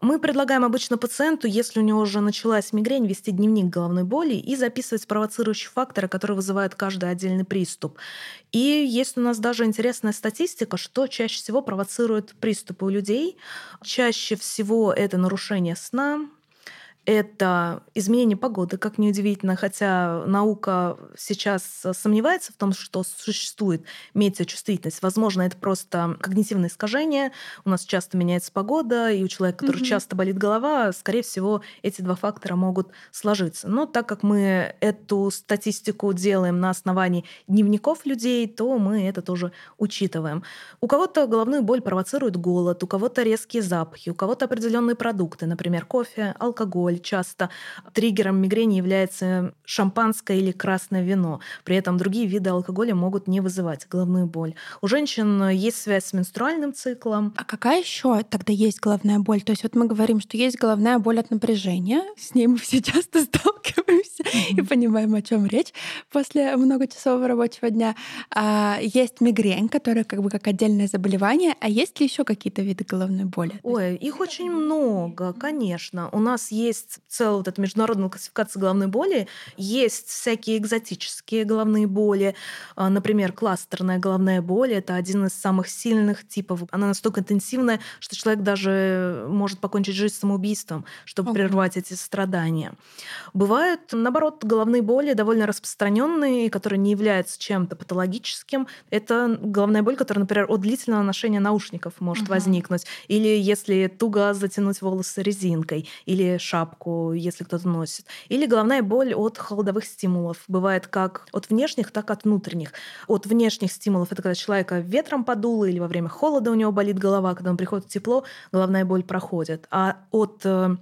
Мы предлагаем обычно пациенту, если у него уже началась мигрень, вести дневник головной боли и записывать провоцирующие факторы, которые вызывают каждый отдельный приступ. И есть у нас даже интересная статистика, что чаще всего провоцирует приступы у людей. Чаще всего это нарушение сна, это изменение погоды, как неудивительно, хотя наука сейчас сомневается в том, что существует метеочувствительность. Возможно, это просто когнитивное искажение. У нас часто меняется погода, и у человека, который mm-hmm. часто болит голова, скорее всего, эти два фактора могут сложиться. Но так как мы эту статистику делаем на основании дневников людей, то мы это тоже учитываем. У кого-то головную боль провоцирует голод, у кого-то резкие запахи, у кого-то определенные продукты, например, кофе, алкоголь, алкоголь. Часто триггером мигрени является шампанское или красное вино. При этом другие виды алкоголя могут не вызывать головную боль. У женщин есть связь с менструальным циклом. А какая еще тогда есть головная боль? То есть вот мы говорим, что есть головная боль от напряжения. С ней мы все часто сталкиваемся mm-hmm. и понимаем, о чем речь после многочасового рабочего дня. А есть мигрень, которая как бы как отдельное заболевание. А есть ли еще какие-то виды головной боли? Ой, их очень много, конечно. У нас есть есть целая вот эта международная классификация головной боли, есть всякие экзотические головные боли, а, например, кластерная головная боль, это один из самых сильных типов. Она настолько интенсивная, что человек даже может покончить жизнь самоубийством, чтобы okay. прервать эти страдания. Бывают, наоборот, головные боли довольно распространенные, которые не являются чем-то патологическим. Это головная боль, которая, например, от длительного ношения наушников может uh-huh. возникнуть. Или если туго затянуть волосы резинкой, или шапку шапку, если кто-то носит. Или головная боль от холодовых стимулов. Бывает как от внешних, так и от внутренних. От внешних стимулов это когда человека ветром подуло или во время холода у него болит голова, когда он приходит в тепло, головная боль проходит. А от э,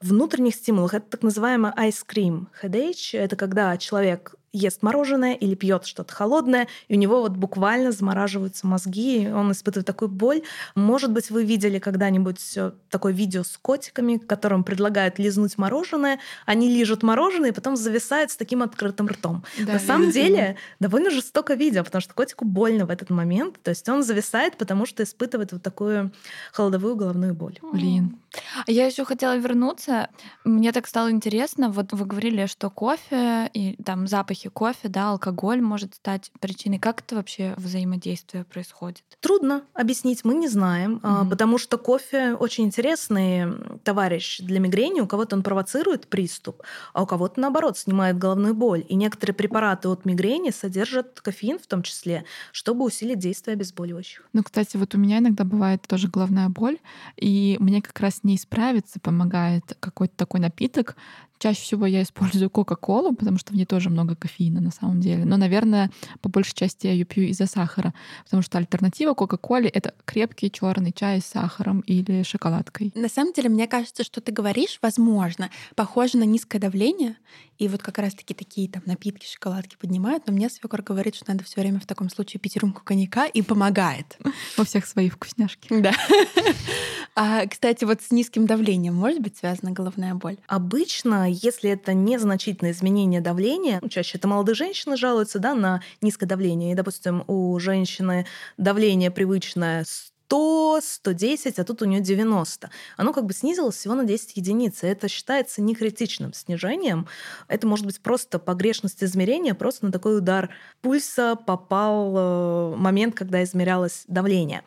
внутренних стимулов это так называемый ice cream headache. Это когда человек ест мороженое или пьет что-то холодное, и у него вот буквально замораживаются мозги, он испытывает такую боль. Может быть, вы видели когда-нибудь такое видео с котиками, которым предлагают лизнуть мороженое, они лижут мороженое и потом зависают с таким открытым ртом. Да, На самом деле довольно жестоко видео, потому что котику больно в этот момент, то есть он зависает, потому что испытывает вот такую холодовую головную боль. Блин. А я еще хотела вернуться. Мне так стало интересно. Вот вы говорили, что кофе и там запахи запахи кофе, да, алкоголь может стать причиной. Как это вообще взаимодействие происходит? Трудно объяснить, мы не знаем, mm-hmm. потому что кофе очень интересный товарищ для мигрени. У кого-то он провоцирует приступ, а у кого-то, наоборот, снимает головную боль. И некоторые препараты от мигрени содержат кофеин в том числе, чтобы усилить действие обезболивающих. Ну, кстати, вот у меня иногда бывает тоже головная боль, и мне как раз не справиться помогает какой-то такой напиток, Чаще всего я использую Кока-Колу, потому что в ней тоже много кофеина на самом деле. Но, наверное, по большей части я ее пью из-за сахара, потому что альтернатива Кока-Коле — это крепкий черный чай с сахаром или шоколадкой. На самом деле, мне кажется, что ты говоришь, возможно, похоже на низкое давление, и вот как раз-таки такие там напитки, шоколадки поднимают, но мне свекор говорит, что надо все время в таком случае пить рюмку коньяка и помогает. Во всех свои вкусняшки. Да. А, кстати, вот с низким давлением может быть связана головная боль? Обычно, если это незначительное изменение давления, ну, чаще это молодые женщины жалуются да, на низкое давление. И, допустим, у женщины давление привычное 100, 110, а тут у нее 90. Оно как бы снизилось всего на 10 единиц. И это считается не критичным снижением. Это может быть просто погрешность измерения, просто на такой удар пульса попал э, момент, когда измерялось давление.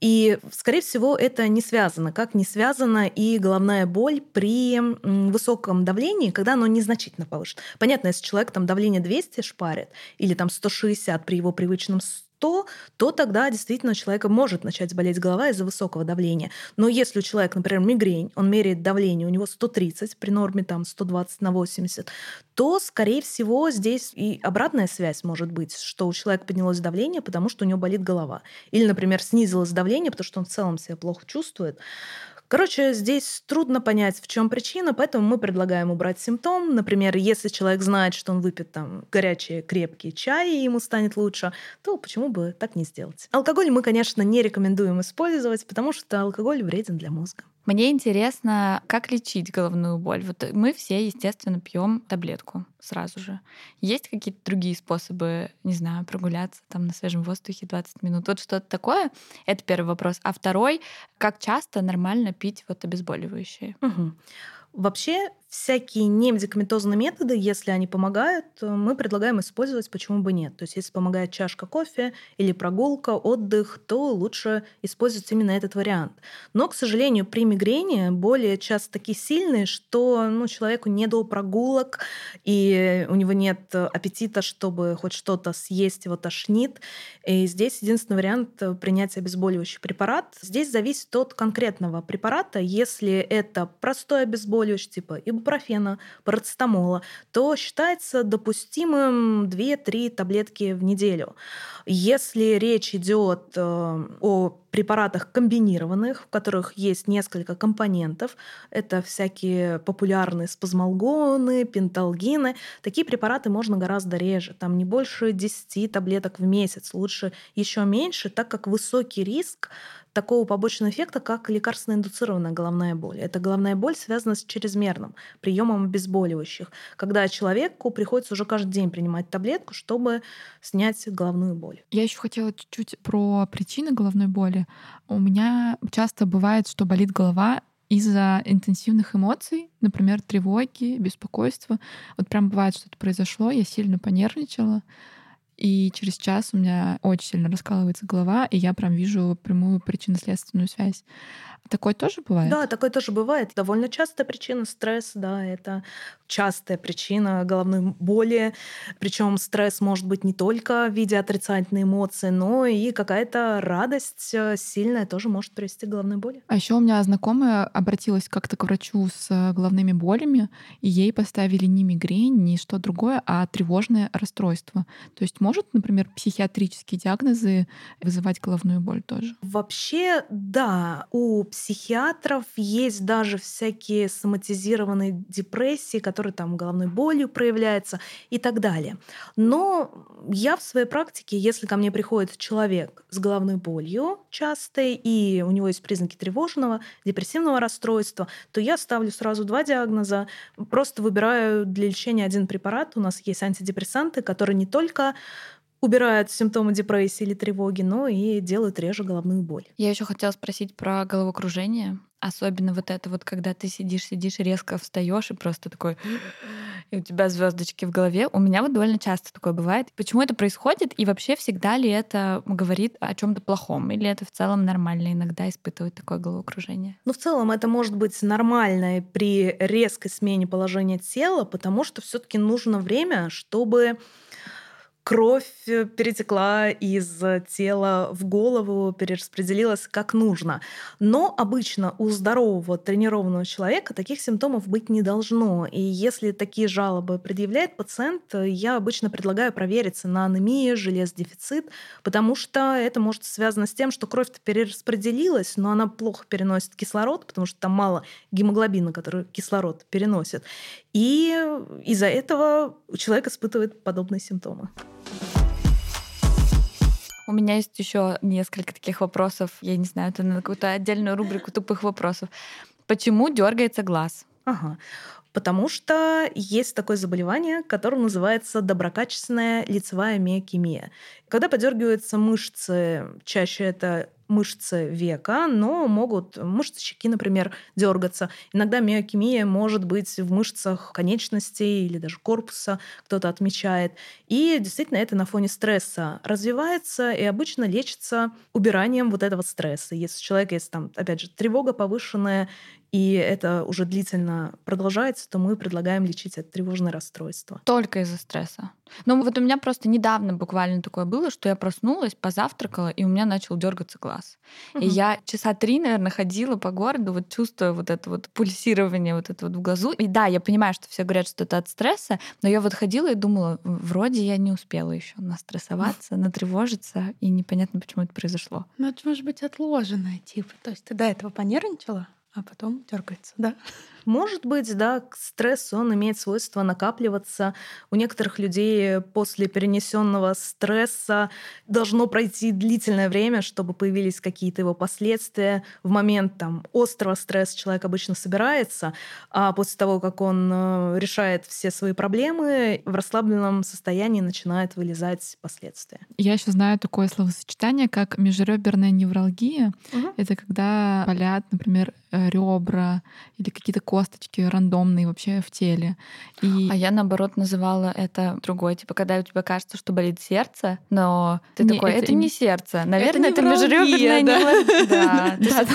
И, скорее всего, это не связано, как не связана и головная боль при высоком давлении, когда оно незначительно повышено. Понятно, если человек там давление 200 шпарит или там 160 при его привычном 100, то тогда действительно у человека может начать болеть голова из-за высокого давления. Но если у человека, например, мигрень, он меряет давление, у него 130 при норме там 120 на 80, то, скорее всего, здесь и обратная связь может быть, что у человека поднялось давление, потому что у него болит голова. Или, например, снизилось давление, потому что он в целом себя плохо чувствует. Короче, здесь трудно понять, в чем причина, поэтому мы предлагаем убрать симптом. Например, если человек знает, что он выпьет там горячий крепкий чай, и ему станет лучше, то почему бы так не сделать? Алкоголь мы, конечно, не рекомендуем использовать, потому что алкоголь вреден для мозга. Мне интересно, как лечить головную боль. Вот мы все, естественно, пьем таблетку сразу же. Есть какие-то другие способы, не знаю, прогуляться там на свежем воздухе 20 минут? Вот что-то такое? Это первый вопрос. А второй, как часто нормально пить вот обезболивающие? Угу. Вообще, всякие немедикаментозные методы, если они помогают, мы предлагаем использовать, почему бы нет. То есть, если помогает чашка кофе или прогулка, отдых, то лучше использовать именно этот вариант. Но, к сожалению, при мигрени боли часто такие сильные, что ну, человеку не до прогулок, и у него нет аппетита, чтобы хоть что-то съесть, его тошнит. И здесь единственный вариант принять обезболивающий препарат. Здесь зависит от конкретного препарата. Если это простой обезболивающий, типа ибупрофена, парацетамола, то считается допустимым 2-3 таблетки в неделю. Если речь идет э, о препаратах комбинированных, в которых есть несколько компонентов, это всякие популярные спазмолгоны, пенталгины, такие препараты можно гораздо реже, там не больше 10 таблеток в месяц, лучше еще меньше, так как высокий риск такого побочного эффекта, как лекарственно-индуцированная головная боль. Эта головная боль связана с чрезмерным приемом обезболивающих, когда человеку приходится уже каждый день принимать таблетку, чтобы снять головную боль. Я еще хотела чуть-чуть про причины головной боли. У меня часто бывает, что болит голова из-за интенсивных эмоций, например, тревоги, беспокойства. Вот прям бывает, что-то произошло, я сильно понервничала, и через час у меня очень сильно раскалывается голова, и я прям вижу прямую причинно-следственную связь. Такое тоже бывает? Да, такое тоже бывает. Довольно частая причина стресс, да, это частая причина головной боли. Причем стресс может быть не только в виде отрицательной эмоции, но и какая-то радость э, сильная тоже может привести к головной боли. А еще у меня знакомая обратилась как-то к врачу с головными болями, и ей поставили не мигрень, ни что другое, а тревожное расстройство. То есть может, например, психиатрические диагнозы вызывать головную боль тоже? Вообще, да. У психиатров есть даже всякие соматизированные депрессии, которые там головной болью проявляются и так далее. Но я в своей практике, если ко мне приходит человек с головной болью частой, и у него есть признаки тревожного, депрессивного расстройства, то я ставлю сразу два диагноза, просто выбираю для лечения один препарат. У нас есть антидепрессанты, которые не только убирают симптомы депрессии или тревоги, но и делают реже головную боль. Я еще хотела спросить про головокружение. Особенно вот это вот, когда ты сидишь, сидишь, резко встаешь и просто такой и у тебя звездочки в голове. У меня вот довольно часто такое бывает. Почему это происходит? И вообще всегда ли это говорит о чем-то плохом? Или это в целом нормально иногда испытывать такое головокружение? Ну, в целом это может быть нормально при резкой смене положения тела, потому что все-таки нужно время, чтобы кровь э, перетекла из тела в голову, перераспределилась как нужно. Но обычно у здорового тренированного человека таких симптомов быть не должно. И если такие жалобы предъявляет пациент, я обычно предлагаю провериться на анемию, железодефицит, потому что это может связано с тем, что кровь-то перераспределилась, но она плохо переносит кислород, потому что там мало гемоглобина, который кислород переносит. И из-за этого человек испытывает подобные симптомы. У меня есть еще несколько таких вопросов. Я не знаю, это на какую-то отдельную рубрику тупых вопросов. Почему дергается глаз? Ага. Потому что есть такое заболевание, которое называется доброкачественная лицевая миокемия. Когда подергиваются мышцы, чаще это мышцы века, но могут мышцы щеки, например, дергаться. Иногда миокемия может быть в мышцах конечностей или даже корпуса, кто-то отмечает. И действительно это на фоне стресса развивается и обычно лечится убиранием вот этого стресса. Если у человека есть там, опять же, тревога повышенная и это уже длительно продолжается, то мы предлагаем лечить это тревожное расстройство. Только из-за стресса. Ну вот у меня просто недавно буквально такое было, что я проснулась, позавтракала, и у меня начал дергаться глаз. Угу. И я часа три, наверное, ходила по городу, вот чувствуя вот это вот пульсирование вот это вот в глазу. И да, я понимаю, что все говорят, что это от стресса, но я вот ходила и думала, вроде я не успела еще настрессоваться, натревожиться, и непонятно, почему это произошло. Ну это может быть отложенное, типа. То есть ты до этого понервничала? А потом дергается, да. Может быть, да, стресс, он имеет свойство накапливаться. У некоторых людей после перенесенного стресса должно пройти длительное время, чтобы появились какие-то его последствия. В момент там острого стресса человек обычно собирается, а после того, как он э, решает все свои проблемы, в расслабленном состоянии начинают вылезать последствия. Я еще знаю такое словосочетание, как межреберная невралгия. Угу. Это когда болят, например, ребра или какие-то косточки рандомные вообще в теле. И... А я, наоборот, называла это другой. Типа, когда у тебя кажется, что болит сердце, но ты не, такой, это, это не сердце. Наверное, это, это межреберная да. Да,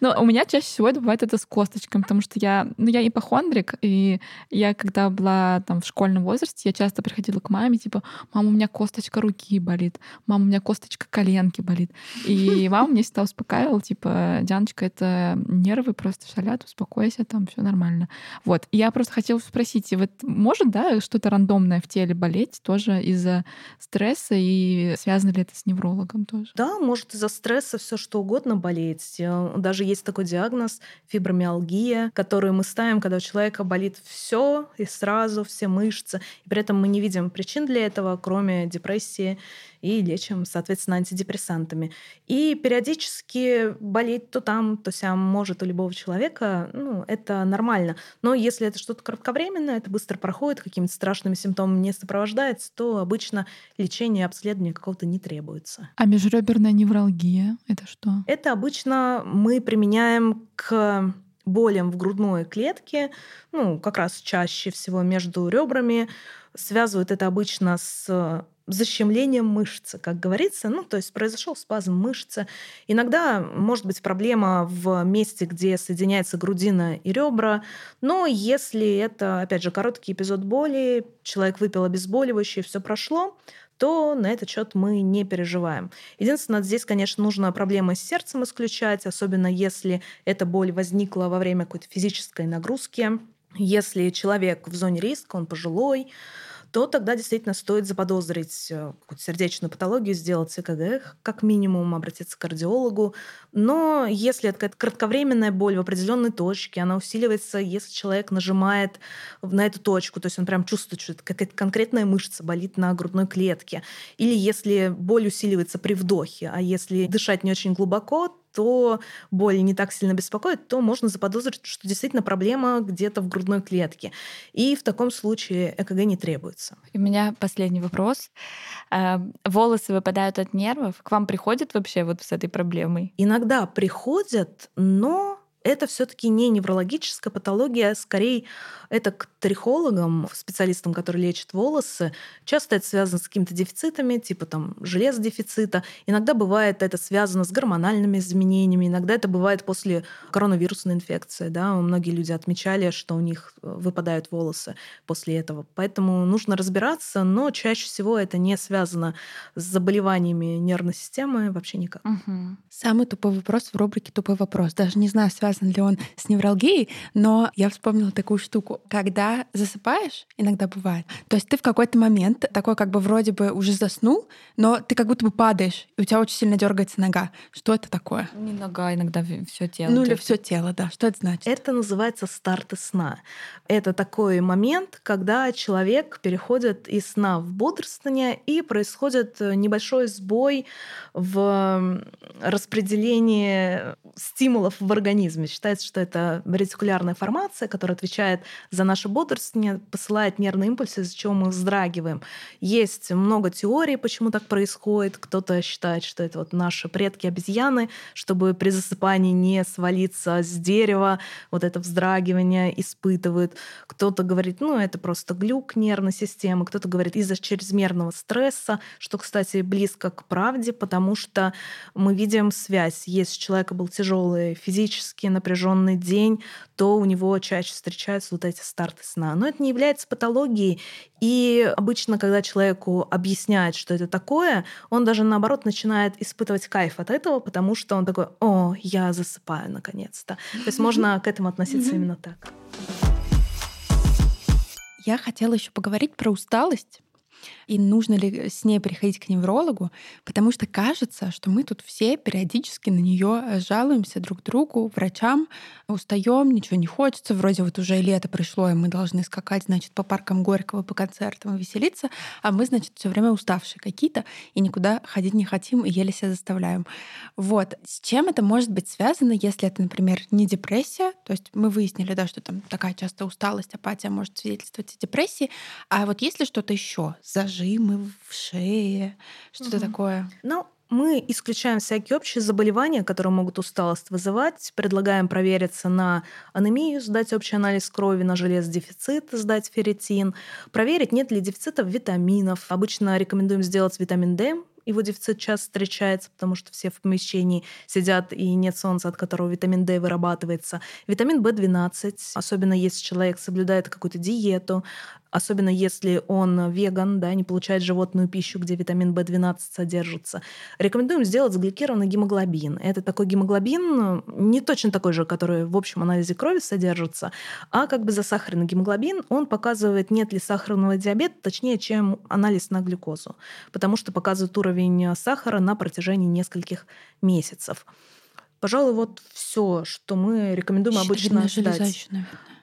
Но у меня чаще всего это бывает это с косточками, потому что я, ну, я ипохондрик, и я, когда была там в школьном возрасте, я часто приходила к маме, типа, мама, у меня косточка руки болит, мама, у меня косточка коленки болит. И мама мне всегда успокаивала, типа, Дианочка, это нервы просто шалят, успокойся, там все нормально. Вот. Я просто хотела спросить, вот может, да, что-то рандомное в теле болеть тоже из-за стресса, и связано ли это с неврологом тоже? Да, может из-за стресса все что угодно болеть. Э, даже есть такой диагноз фибромиалгия, который мы ставим, когда у человека болит все и сразу все мышцы, и при этом мы не видим причин для этого, кроме депрессии и лечим, соответственно, антидепрессантами. И периодически болеть то там, то сям может у любого человека, ну, это нормально. Но если это что-то кратковременное, это быстро проходит, какими-то страшными симптомами не сопровождается, то обычно лечение обследование какого-то не требуется. А межреберная невралгия — это что? Это обычно мы применяем к болям в грудной клетке, ну, как раз чаще всего между ребрами. Связывают это обычно с защемлением мышцы, как говорится. Ну, то есть произошел спазм мышцы. Иногда может быть проблема в месте, где соединяется грудина и ребра. Но если это, опять же, короткий эпизод боли, человек выпил обезболивающее, все прошло, то на этот счет мы не переживаем. Единственное, здесь, конечно, нужно проблемы с сердцем исключать, особенно если эта боль возникла во время какой-то физической нагрузки. Если человек в зоне риска, он пожилой, то тогда действительно стоит заподозрить э, какую-то сердечную патологию, сделать ЭКГ, как минимум обратиться к кардиологу. Но если это какая-то кратковременная боль в определенной точке, она усиливается, если человек нажимает на эту точку, то есть он прям чувствует, что какая-то конкретная мышца болит на грудной клетке. Или если боль усиливается при вдохе, а если дышать не очень глубоко, то боль не так сильно беспокоит, то можно заподозрить, что действительно проблема где-то в грудной клетке. И в таком случае ЭКГ не требуется. У меня последний вопрос. Э, волосы выпадают от нервов. К вам приходят вообще вот с этой проблемой? Иногда приходят, но это все-таки не неврологическая патология, а скорее это к трихологам, специалистам, которые лечат волосы. Часто это связано с какими-то дефицитами, типа там железодефицита. Иногда бывает это связано с гормональными изменениями, иногда это бывает после коронавирусной инфекции. Да? Многие люди отмечали, что у них э, выпадают волосы после этого. Поэтому нужно разбираться, но чаще всего это не связано с заболеваниями нервной системы вообще никак. Угу. Самый тупой вопрос в рубрике «Тупой вопрос». Даже не знаю, связан ли он с невралгией, но я вспомнила такую штуку когда засыпаешь, иногда бывает, то есть ты в какой-то момент такой как бы вроде бы уже заснул, но ты как будто бы падаешь, и у тебя очень сильно дергается нога. Что это такое? Не нога, иногда все тело. Ну или все тело, да. Что это значит? Это называется старты сна. Это такой момент, когда человек переходит из сна в бодрствование, и происходит небольшой сбой в распределении стимулов в организме. Считается, что это ретикулярная формация, которая отвечает за наше бодрствования посылает нервные импульсы, из-за чего мы вздрагиваем. Есть много теорий, почему так происходит. Кто-то считает, что это вот наши предки-обезьяны, чтобы при засыпании не свалиться с дерева, вот это вздрагивание испытывают. Кто-то говорит, ну, это просто глюк нервной системы. Кто-то говорит, из-за чрезмерного стресса, что, кстати, близко к правде, потому что мы видим связь. Если у человека был тяжелый физически напряженный день, то у него чаще встречаются вот эти старты сна. Но это не является патологией. И обычно, когда человеку объясняют, что это такое, он даже наоборот начинает испытывать кайф от этого, потому что он такой, о, я засыпаю наконец-то. То есть можно к этому относиться именно так. Я хотела еще поговорить про усталость и нужно ли с ней приходить к неврологу, потому что кажется, что мы тут все периодически на нее э, жалуемся друг другу, врачам, устаем, ничего не хочется, вроде вот уже лето пришло, и мы должны скакать, значит, по паркам Горького, по концертам веселиться, а мы, значит, все время уставшие какие-то, и никуда ходить не хотим, и еле себя заставляем. Вот. С чем это может быть связано, если это, например, не депрессия, то есть мы выяснили, да, что там такая частая усталость, апатия может свидетельствовать о депрессии, а вот если что-то еще, зажимы в шее, что-то угу. такое? Ну, мы исключаем всякие общие заболевания, которые могут усталость вызывать. Предлагаем провериться на анемию, сдать общий анализ крови, на железодефицит, сдать ферритин. Проверить, нет ли дефицитов витаминов. Обычно рекомендуем сделать витамин D, его дефицит часто встречается, потому что все в помещении сидят и нет солнца, от которого витамин D вырабатывается. Витамин В12, особенно если человек соблюдает какую-то диету, особенно если он веган, да, не получает животную пищу, где витамин В12 содержится. Рекомендуем сделать сгликированный гемоглобин. Это такой гемоглобин, не точно такой же, который в общем анализе крови содержится, а как бы засахаренный гемоглобин, он показывает, нет ли сахарного диабета, точнее, чем анализ на глюкозу, потому что показывает уровень сахара на протяжении нескольких месяцев. Пожалуй, вот все, что мы рекомендуем обычно ждать. Еще,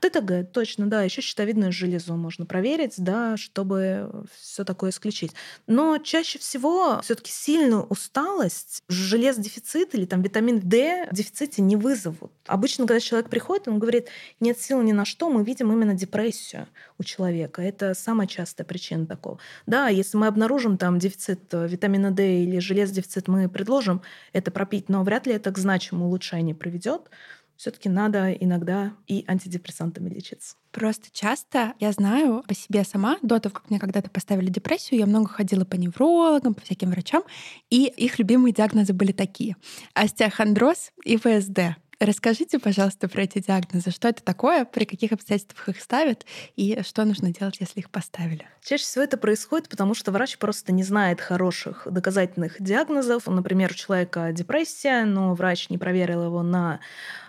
ТТГ, точно, да. Еще щитовидное железо можно проверить, да, чтобы все такое исключить. Но чаще всего все-таки сильную усталость, железодефицит или там витамин D в дефиците не вызовут. Обычно, когда человек приходит, он говорит, нет сил ни на что, мы видим именно депрессию у человека. Это самая частая причина такого. Да, если мы обнаружим там дефицит э, витамина D или железодефицит, мы предложим это пропить, но вряд ли это к значимому улучшению приведет все-таки надо иногда и антидепрессантами лечиться. Просто часто я знаю по себе сама, до того, как мне когда-то поставили депрессию, я много ходила по неврологам, по всяким врачам, и их любимые диагнозы были такие. Остеохондроз и ВСД. Расскажите, пожалуйста, про эти диагнозы. Что это такое, при каких обстоятельствах их ставят и что нужно делать, если их поставили? Чаще всего это происходит, потому что врач просто не знает хороших доказательных диагнозов. Например, у человека депрессия, но врач не проверил его на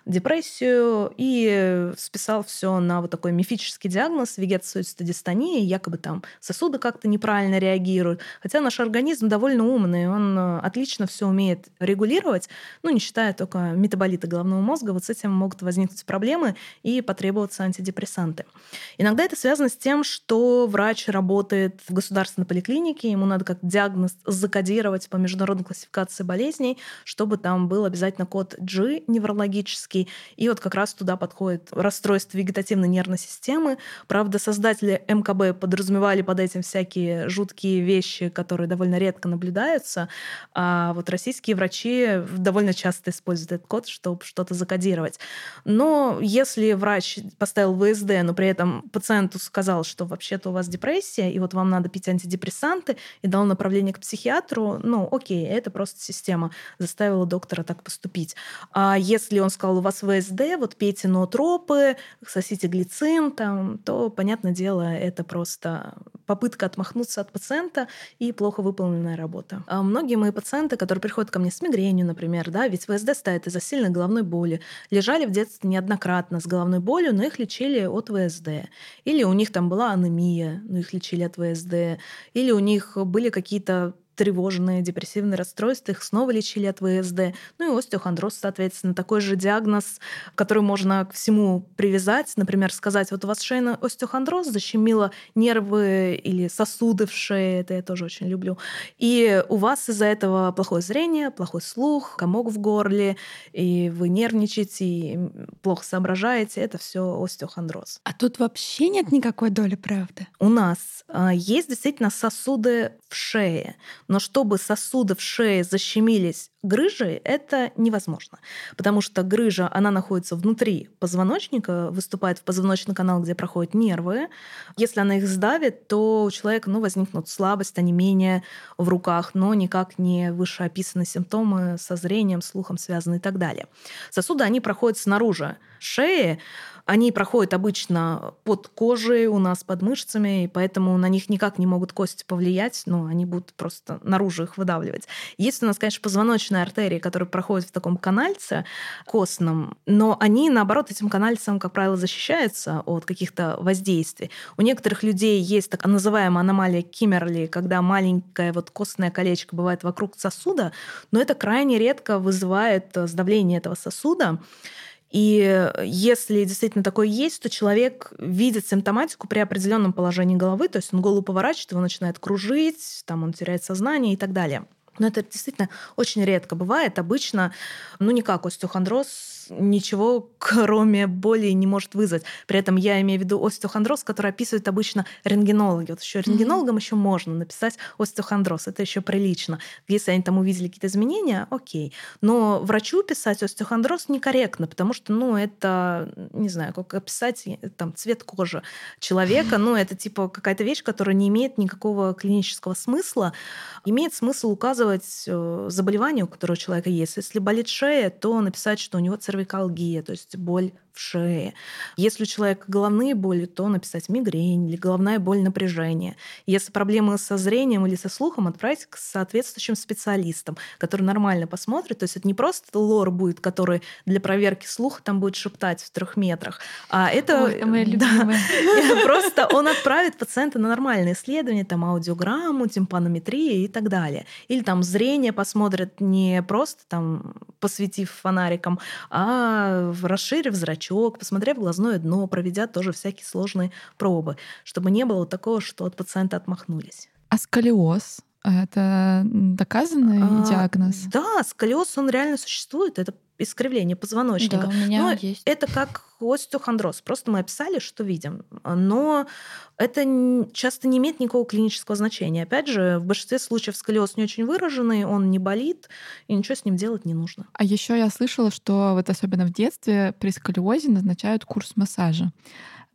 депрессию и списал все на вот такой мифический диагноз вегетосуицидостония, якобы там сосуды как-то неправильно реагируют. Хотя наш организм довольно умный, он э, отлично все умеет регулировать, ну, не считая только метаболита головного мозга, вот с этим могут возникнуть проблемы и потребоваться антидепрессанты. Иногда это связано с тем, что врач работает в государственной поликлинике, ему надо как диагноз закодировать по международной классификации болезней, чтобы там был обязательно код G неврологический. И вот как раз туда подходит расстройство вегетативной нервной системы. Правда, создатели МКБ подразумевали под этим всякие жуткие вещи, которые довольно редко наблюдаются. А вот российские врачи довольно часто используют этот код, чтобы что-то закодировать. Но если врач поставил ВСД, но при этом пациенту сказал, что вообще-то у вас депрессия, и вот вам надо пить антидепрессанты, и дал направление к психиатру, ну окей, это просто система заставила доктора так поступить. А если он сказал, вас ВСД, вот пейте ноотропы, сосите глицин, там, то, понятное дело, это просто попытка отмахнуться от пациента и плохо выполненная работа. А многие мои пациенты, которые приходят ко мне с мигренью, например, да, ведь ВСД ставят из-за сильной головной боли, лежали в детстве неоднократно с головной болью, но их лечили от ВСД. Или у них там была анемия, но их лечили от ВСД. Или у них были какие-то тревожные, депрессивные расстройства, их снова лечили от ВСД. Ну и остеохондроз, соответственно, такой же диагноз, который можно к всему привязать. Например, сказать, вот у вас шейный остеохондроз защемило нервы или сосуды в шее, это я тоже очень люблю. И у вас из-за этого плохое зрение, плохой слух, комок в горле, и вы нервничаете, и плохо соображаете. Это все остеохондроз. А тут вообще нет никакой доли правды? У нас а, есть действительно сосуды в шее, но чтобы сосуды в шее защемились грыжей, это невозможно, потому что грыжа, она находится внутри позвоночника, выступает в позвоночный канал, где проходят нервы. Если она их сдавит, то у человека ну, возникнут слабость, онемение в руках, но никак не вышеописанные симптомы со зрением, слухом связаны и так далее. Сосуды, они проходят снаружи шеи, они проходят обычно под кожей у нас, под мышцами, и поэтому на них никак не могут кости повлиять, но они будут просто наружу их выдавливать. Есть у нас, конечно, позвоночные артерии, которые проходят в таком канальце костном, но они, наоборот, этим канальцем, как правило, защищаются от каких-то воздействий. У некоторых людей есть так называемая аномалия Киммерли, когда маленькое вот костное колечко бывает вокруг сосуда, но это крайне редко вызывает сдавление этого сосуда. И если действительно такое есть, то человек видит симптоматику при определенном положении головы, то есть он голову поворачивает, его начинает кружить, там он теряет сознание и так далее. Но это действительно очень редко бывает. Обычно, ну, никак остеохондроз ничего, кроме боли, не может вызвать. При этом я имею в виду остеохондроз, который описывают обычно рентгенологи. Вот еще рентгенологам mm-hmm. еще можно написать остеохондроз, это еще прилично. Если они там увидели какие-то изменения, окей. Но врачу писать остеохондроз некорректно, потому что, ну, это, не знаю, как описать там цвет кожи человека, ну, это типа какая-то вещь, которая не имеет никакого клинического смысла. Имеет смысл указывать э, заболевание, у которого у человека есть. Если болит шея, то написать, что у него цервикальная цервикалгия, то есть боль в шее. Если у человека головные боли, то написать мигрень или головная боль напряжения. Если проблемы со зрением или со слухом, отправить к соответствующим специалистам, которые нормально посмотрят. То есть это не просто лор будет, который для проверки слуха там будет шептать в трех метрах, а это... Ой, это моя да, просто он отправит пациента на нормальные исследования, там аудиограмму, тимпанометрию и так далее. Или там зрение посмотрят не просто там посветив фонариком, а расширив зрачок зрачок, посмотрев глазное дно, проведя тоже всякие сложные пробы, чтобы не было такого, что от пациента отмахнулись. А сколиоз? Это доказанный а, диагноз? Да, сколиоз, он реально существует. Это искривление позвоночника. Да, у меня Но есть. Это как остеохондроз. Просто мы описали, что видим. Но это часто не имеет никакого клинического значения. Опять же, в большинстве случаев сколиоз не очень выраженный, он не болит, и ничего с ним делать не нужно. А еще я слышала, что вот особенно в детстве при сколиозе назначают курс массажа.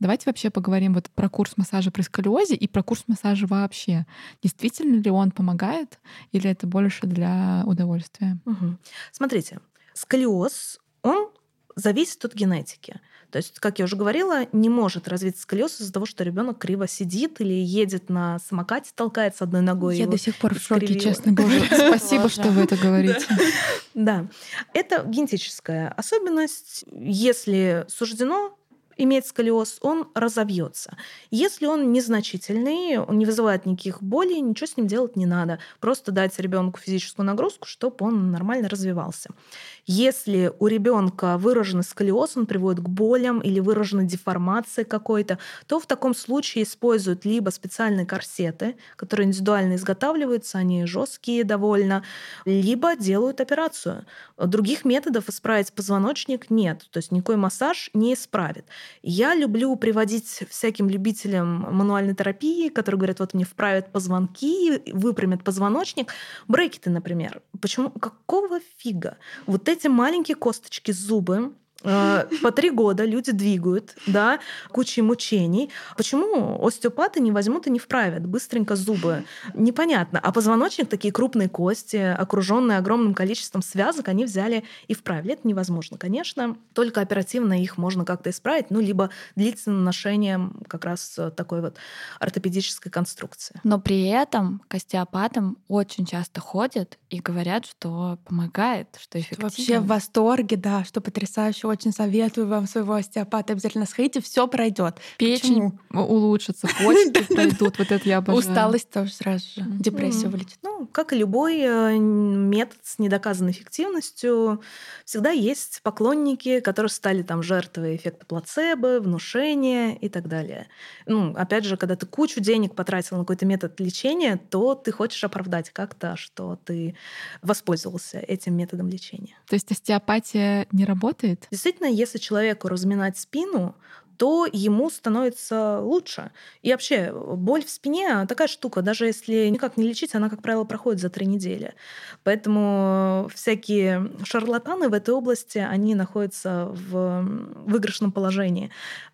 Давайте вообще поговорим вот про курс массажа при сколиозе и про курс массажа вообще. Действительно ли он помогает или это больше для удовольствия? Угу. Смотрите, сколиоз, он зависит от генетики. То есть, как я уже говорила, не может развиться сколиоз из-за того, что ребенок криво сидит или едет на самокате, толкается одной ногой. Я до сих пор в шоке, честно говоря. Спасибо, что вы это говорите. Да. Это генетическая особенность. Если суждено имеет сколиоз, он разовьется. Если он незначительный, он не вызывает никаких болей, ничего с ним делать не надо. Просто дать ребенку физическую нагрузку, чтобы он нормально развивался. Если у ребенка выраженный сколиоз, он приводит к болям или выражена деформация какой-то, то в таком случае используют либо специальные корсеты, которые индивидуально изготавливаются, они жесткие довольно, либо делают операцию. Других методов исправить позвоночник нет, то есть никакой массаж не исправит. Я люблю приводить всяким любителям мануальной терапии, которые говорят, вот мне вправят позвонки, выпрямят позвоночник, брекеты, например. Почему? Какого фига? Вот эти маленькие косточки, зубы, по три года люди двигают, да, кучей мучений. Почему остеопаты не возьмут и не вправят быстренько зубы? Непонятно. А позвоночник, такие крупные кости, окруженные огромным количеством связок, они взяли и вправили. Это невозможно, конечно. Только оперативно их можно как-то исправить, ну, либо длительным ношением как раз такой вот ортопедической конструкции. Но при этом к остеопатам очень часто ходят и говорят, что помогает, что эффективно. Вообще в восторге, да, что потрясающе очень советую вам своего остеопата. Обязательно сходите, все пройдет. Печень Почему? улучшится, почки пройдут. Вот это я обожаю. Усталость тоже сразу же. Депрессию вылетит. Ну, как и любой э, метод с недоказанной эффективностью, всегда есть поклонники, которые стали там жертвой эффекта плацебо, внушения и так далее. Ну, опять же, когда ты кучу денег потратил на какой-то метод лечения, то ты хочешь оправдать как-то, что ты воспользовался этим методом лечения. То есть остеопатия не работает? Действительно, если человеку разминать спину, то ему становится лучше. И вообще, боль в спине такая штука, даже если никак не лечить, она, как правило, проходит за три недели. Поэтому всякие шарлатаны в этой области, они находятся в выигрышном положении.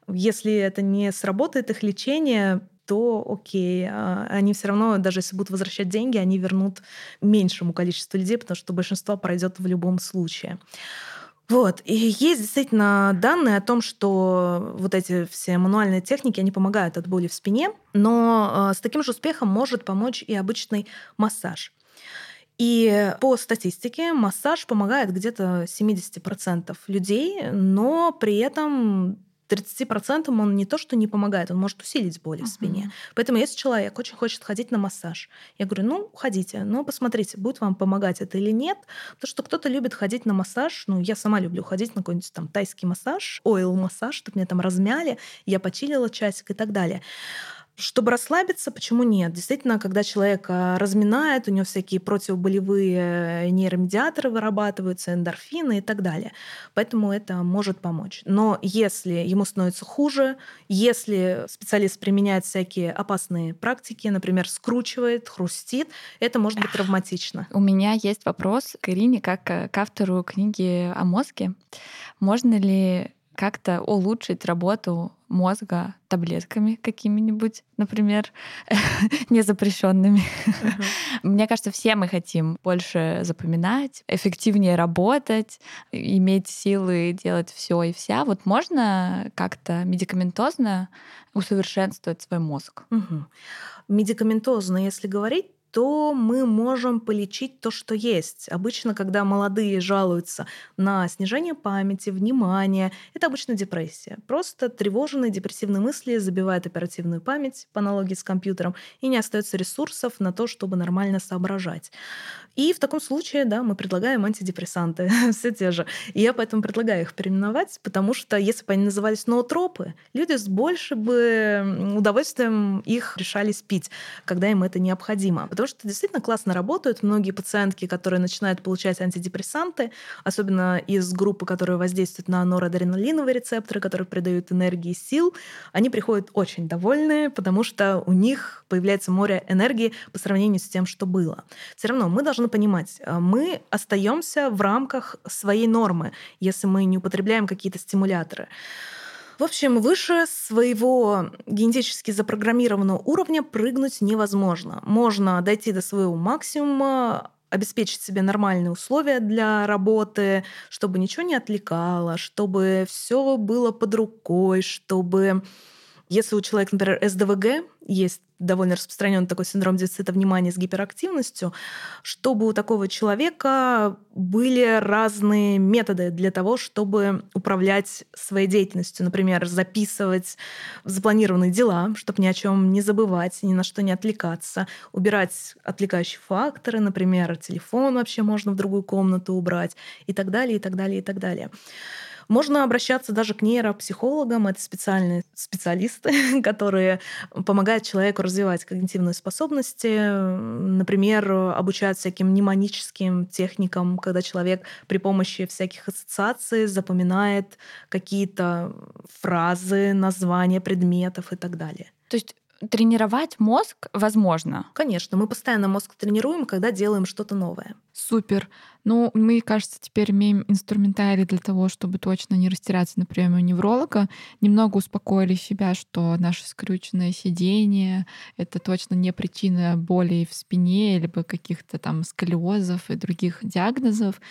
Если это не сработает их лечение, то окей, а они все равно, даже если будут возвращать деньги, они вернут меньшему количеству людей, потому что большинство пройдет в любом случае. Вот. И есть действительно данные о том, что вот эти все мануальные техники, они помогают от боли в спине, но э, с таким же успехом может помочь и обычный массаж. И по статистике массаж помогает где-то 70% людей, но при этом 30% он не то, что не помогает, он может усилить боли uh-huh. в спине. Поэтому если человек очень хочет ходить на массаж, я говорю, ну, ходите, но посмотрите, будет вам помогать это или нет. Потому что кто-то любит ходить на массаж, ну, я сама люблю ходить на какой-нибудь там тайский массаж, ойл-массаж, чтобы меня там размяли, я почилила часик и так далее. Чтобы расслабиться, почему нет? Действительно, когда человек разминает, у него всякие противоболевые нейромедиаторы вырабатываются, эндорфины и так далее. Поэтому это может помочь. Но если ему становится хуже, если специалист применяет всякие опасные практики, например, скручивает, хрустит, это может быть травматично. У меня есть вопрос к Ирине, как к автору книги о мозге. Можно ли как-то улучшить работу мозга таблетками какими-нибудь, например, незапрещенными. Uh-huh. Мне кажется, все мы хотим больше запоминать, эффективнее работать, иметь силы делать все и вся. Вот можно как-то медикаментозно усовершенствовать свой мозг? Uh-huh. Медикаментозно, если говорить, то мы можем полечить то, что есть. Обычно, когда молодые жалуются на снижение памяти, внимания, это обычно депрессия. Просто тревожные депрессивные мысли забивают оперативную память, по аналогии с компьютером, и не остается ресурсов на то, чтобы нормально соображать. И в таком случае, да, мы предлагаем антидепрессанты, все те же. И я поэтому предлагаю их переименовать, потому что если бы они назывались ноотропы, люди с большим бы удовольствием их решались пить, когда им это необходимо. Потому что действительно классно работают. Многие пациентки, которые начинают получать антидепрессанты, особенно из группы, которые воздействуют на норадреналиновые рецепторы, которые придают энергии и сил, они приходят очень довольные, потому что у них появляется море энергии по сравнению с тем, что было. Все равно мы должны понимать, э, мы остаемся в рамках своей нормы, если мы не употребляем какие-то стимуляторы. В общем, выше своего генетически запрограммированного уровня прыгнуть невозможно. Можно дойти до своего максимума, обеспечить себе нормальные условия для работы, чтобы ничего не отвлекало, чтобы все было под рукой, чтобы если у человека, например, СДВГ, есть довольно распространенный такой синдром дефицита внимания с гиперактивностью, чтобы у такого человека были разные методы для того, чтобы управлять своей деятельностью. Например, записывать запланированные дела, чтобы ни о чем не забывать, ни на что не отвлекаться, убирать отвлекающие факторы, например, телефон вообще можно в другую комнату убрать и так далее, и так далее, и так далее. Можно обращаться даже к нейропсихологам. Это специальные специалисты, которые помогают человеку развивать когнитивные способности. Например, обучают всяким мнемоническим техникам, когда человек при помощи всяких ассоциаций запоминает какие-то фразы, названия предметов и так далее. То есть тренировать мозг возможно? Конечно, мы постоянно мозг тренируем, когда делаем что-то новое. Супер. Ну, мы, кажется, теперь имеем инструментарий для того, чтобы точно не растеряться на приеме у невролога. Немного успокоили себя, что наше скрюченное сидение — это точно не причина боли в спине либо каких-то там сколиозов и других диагнозов.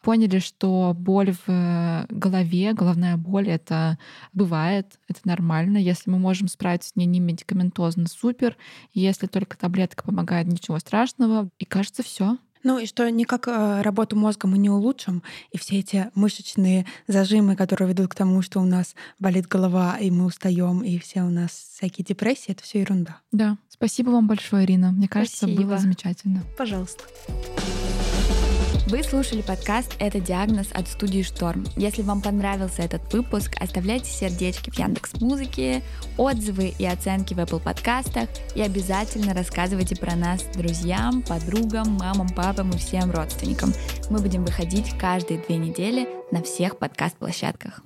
Поняли, что боль в голове, головная боль — это бывает, это нормально. Если мы можем справиться с ней не медикаментозно, супер. Если только таблетка помогает, ничего страшного. И кажется, все. Ну и что никак э, работу мозга мы не улучшим, и все эти мышечные зажимы, которые ведут к тому, что у нас болит голова, и мы устаем, и все у нас всякие депрессии, это все ерунда. Да. Спасибо вам большое, Ирина. Мне кажется, Спасибо. было замечательно. Пожалуйста. Вы слушали подкаст «Это диагноз» от студии «Шторм». Если вам понравился этот выпуск, оставляйте сердечки в Яндекс Музыке, отзывы и оценки в Apple подкастах и обязательно рассказывайте про нас друзьям, подругам, мамам, папам и всем родственникам. Мы будем выходить каждые две недели на всех подкаст-площадках.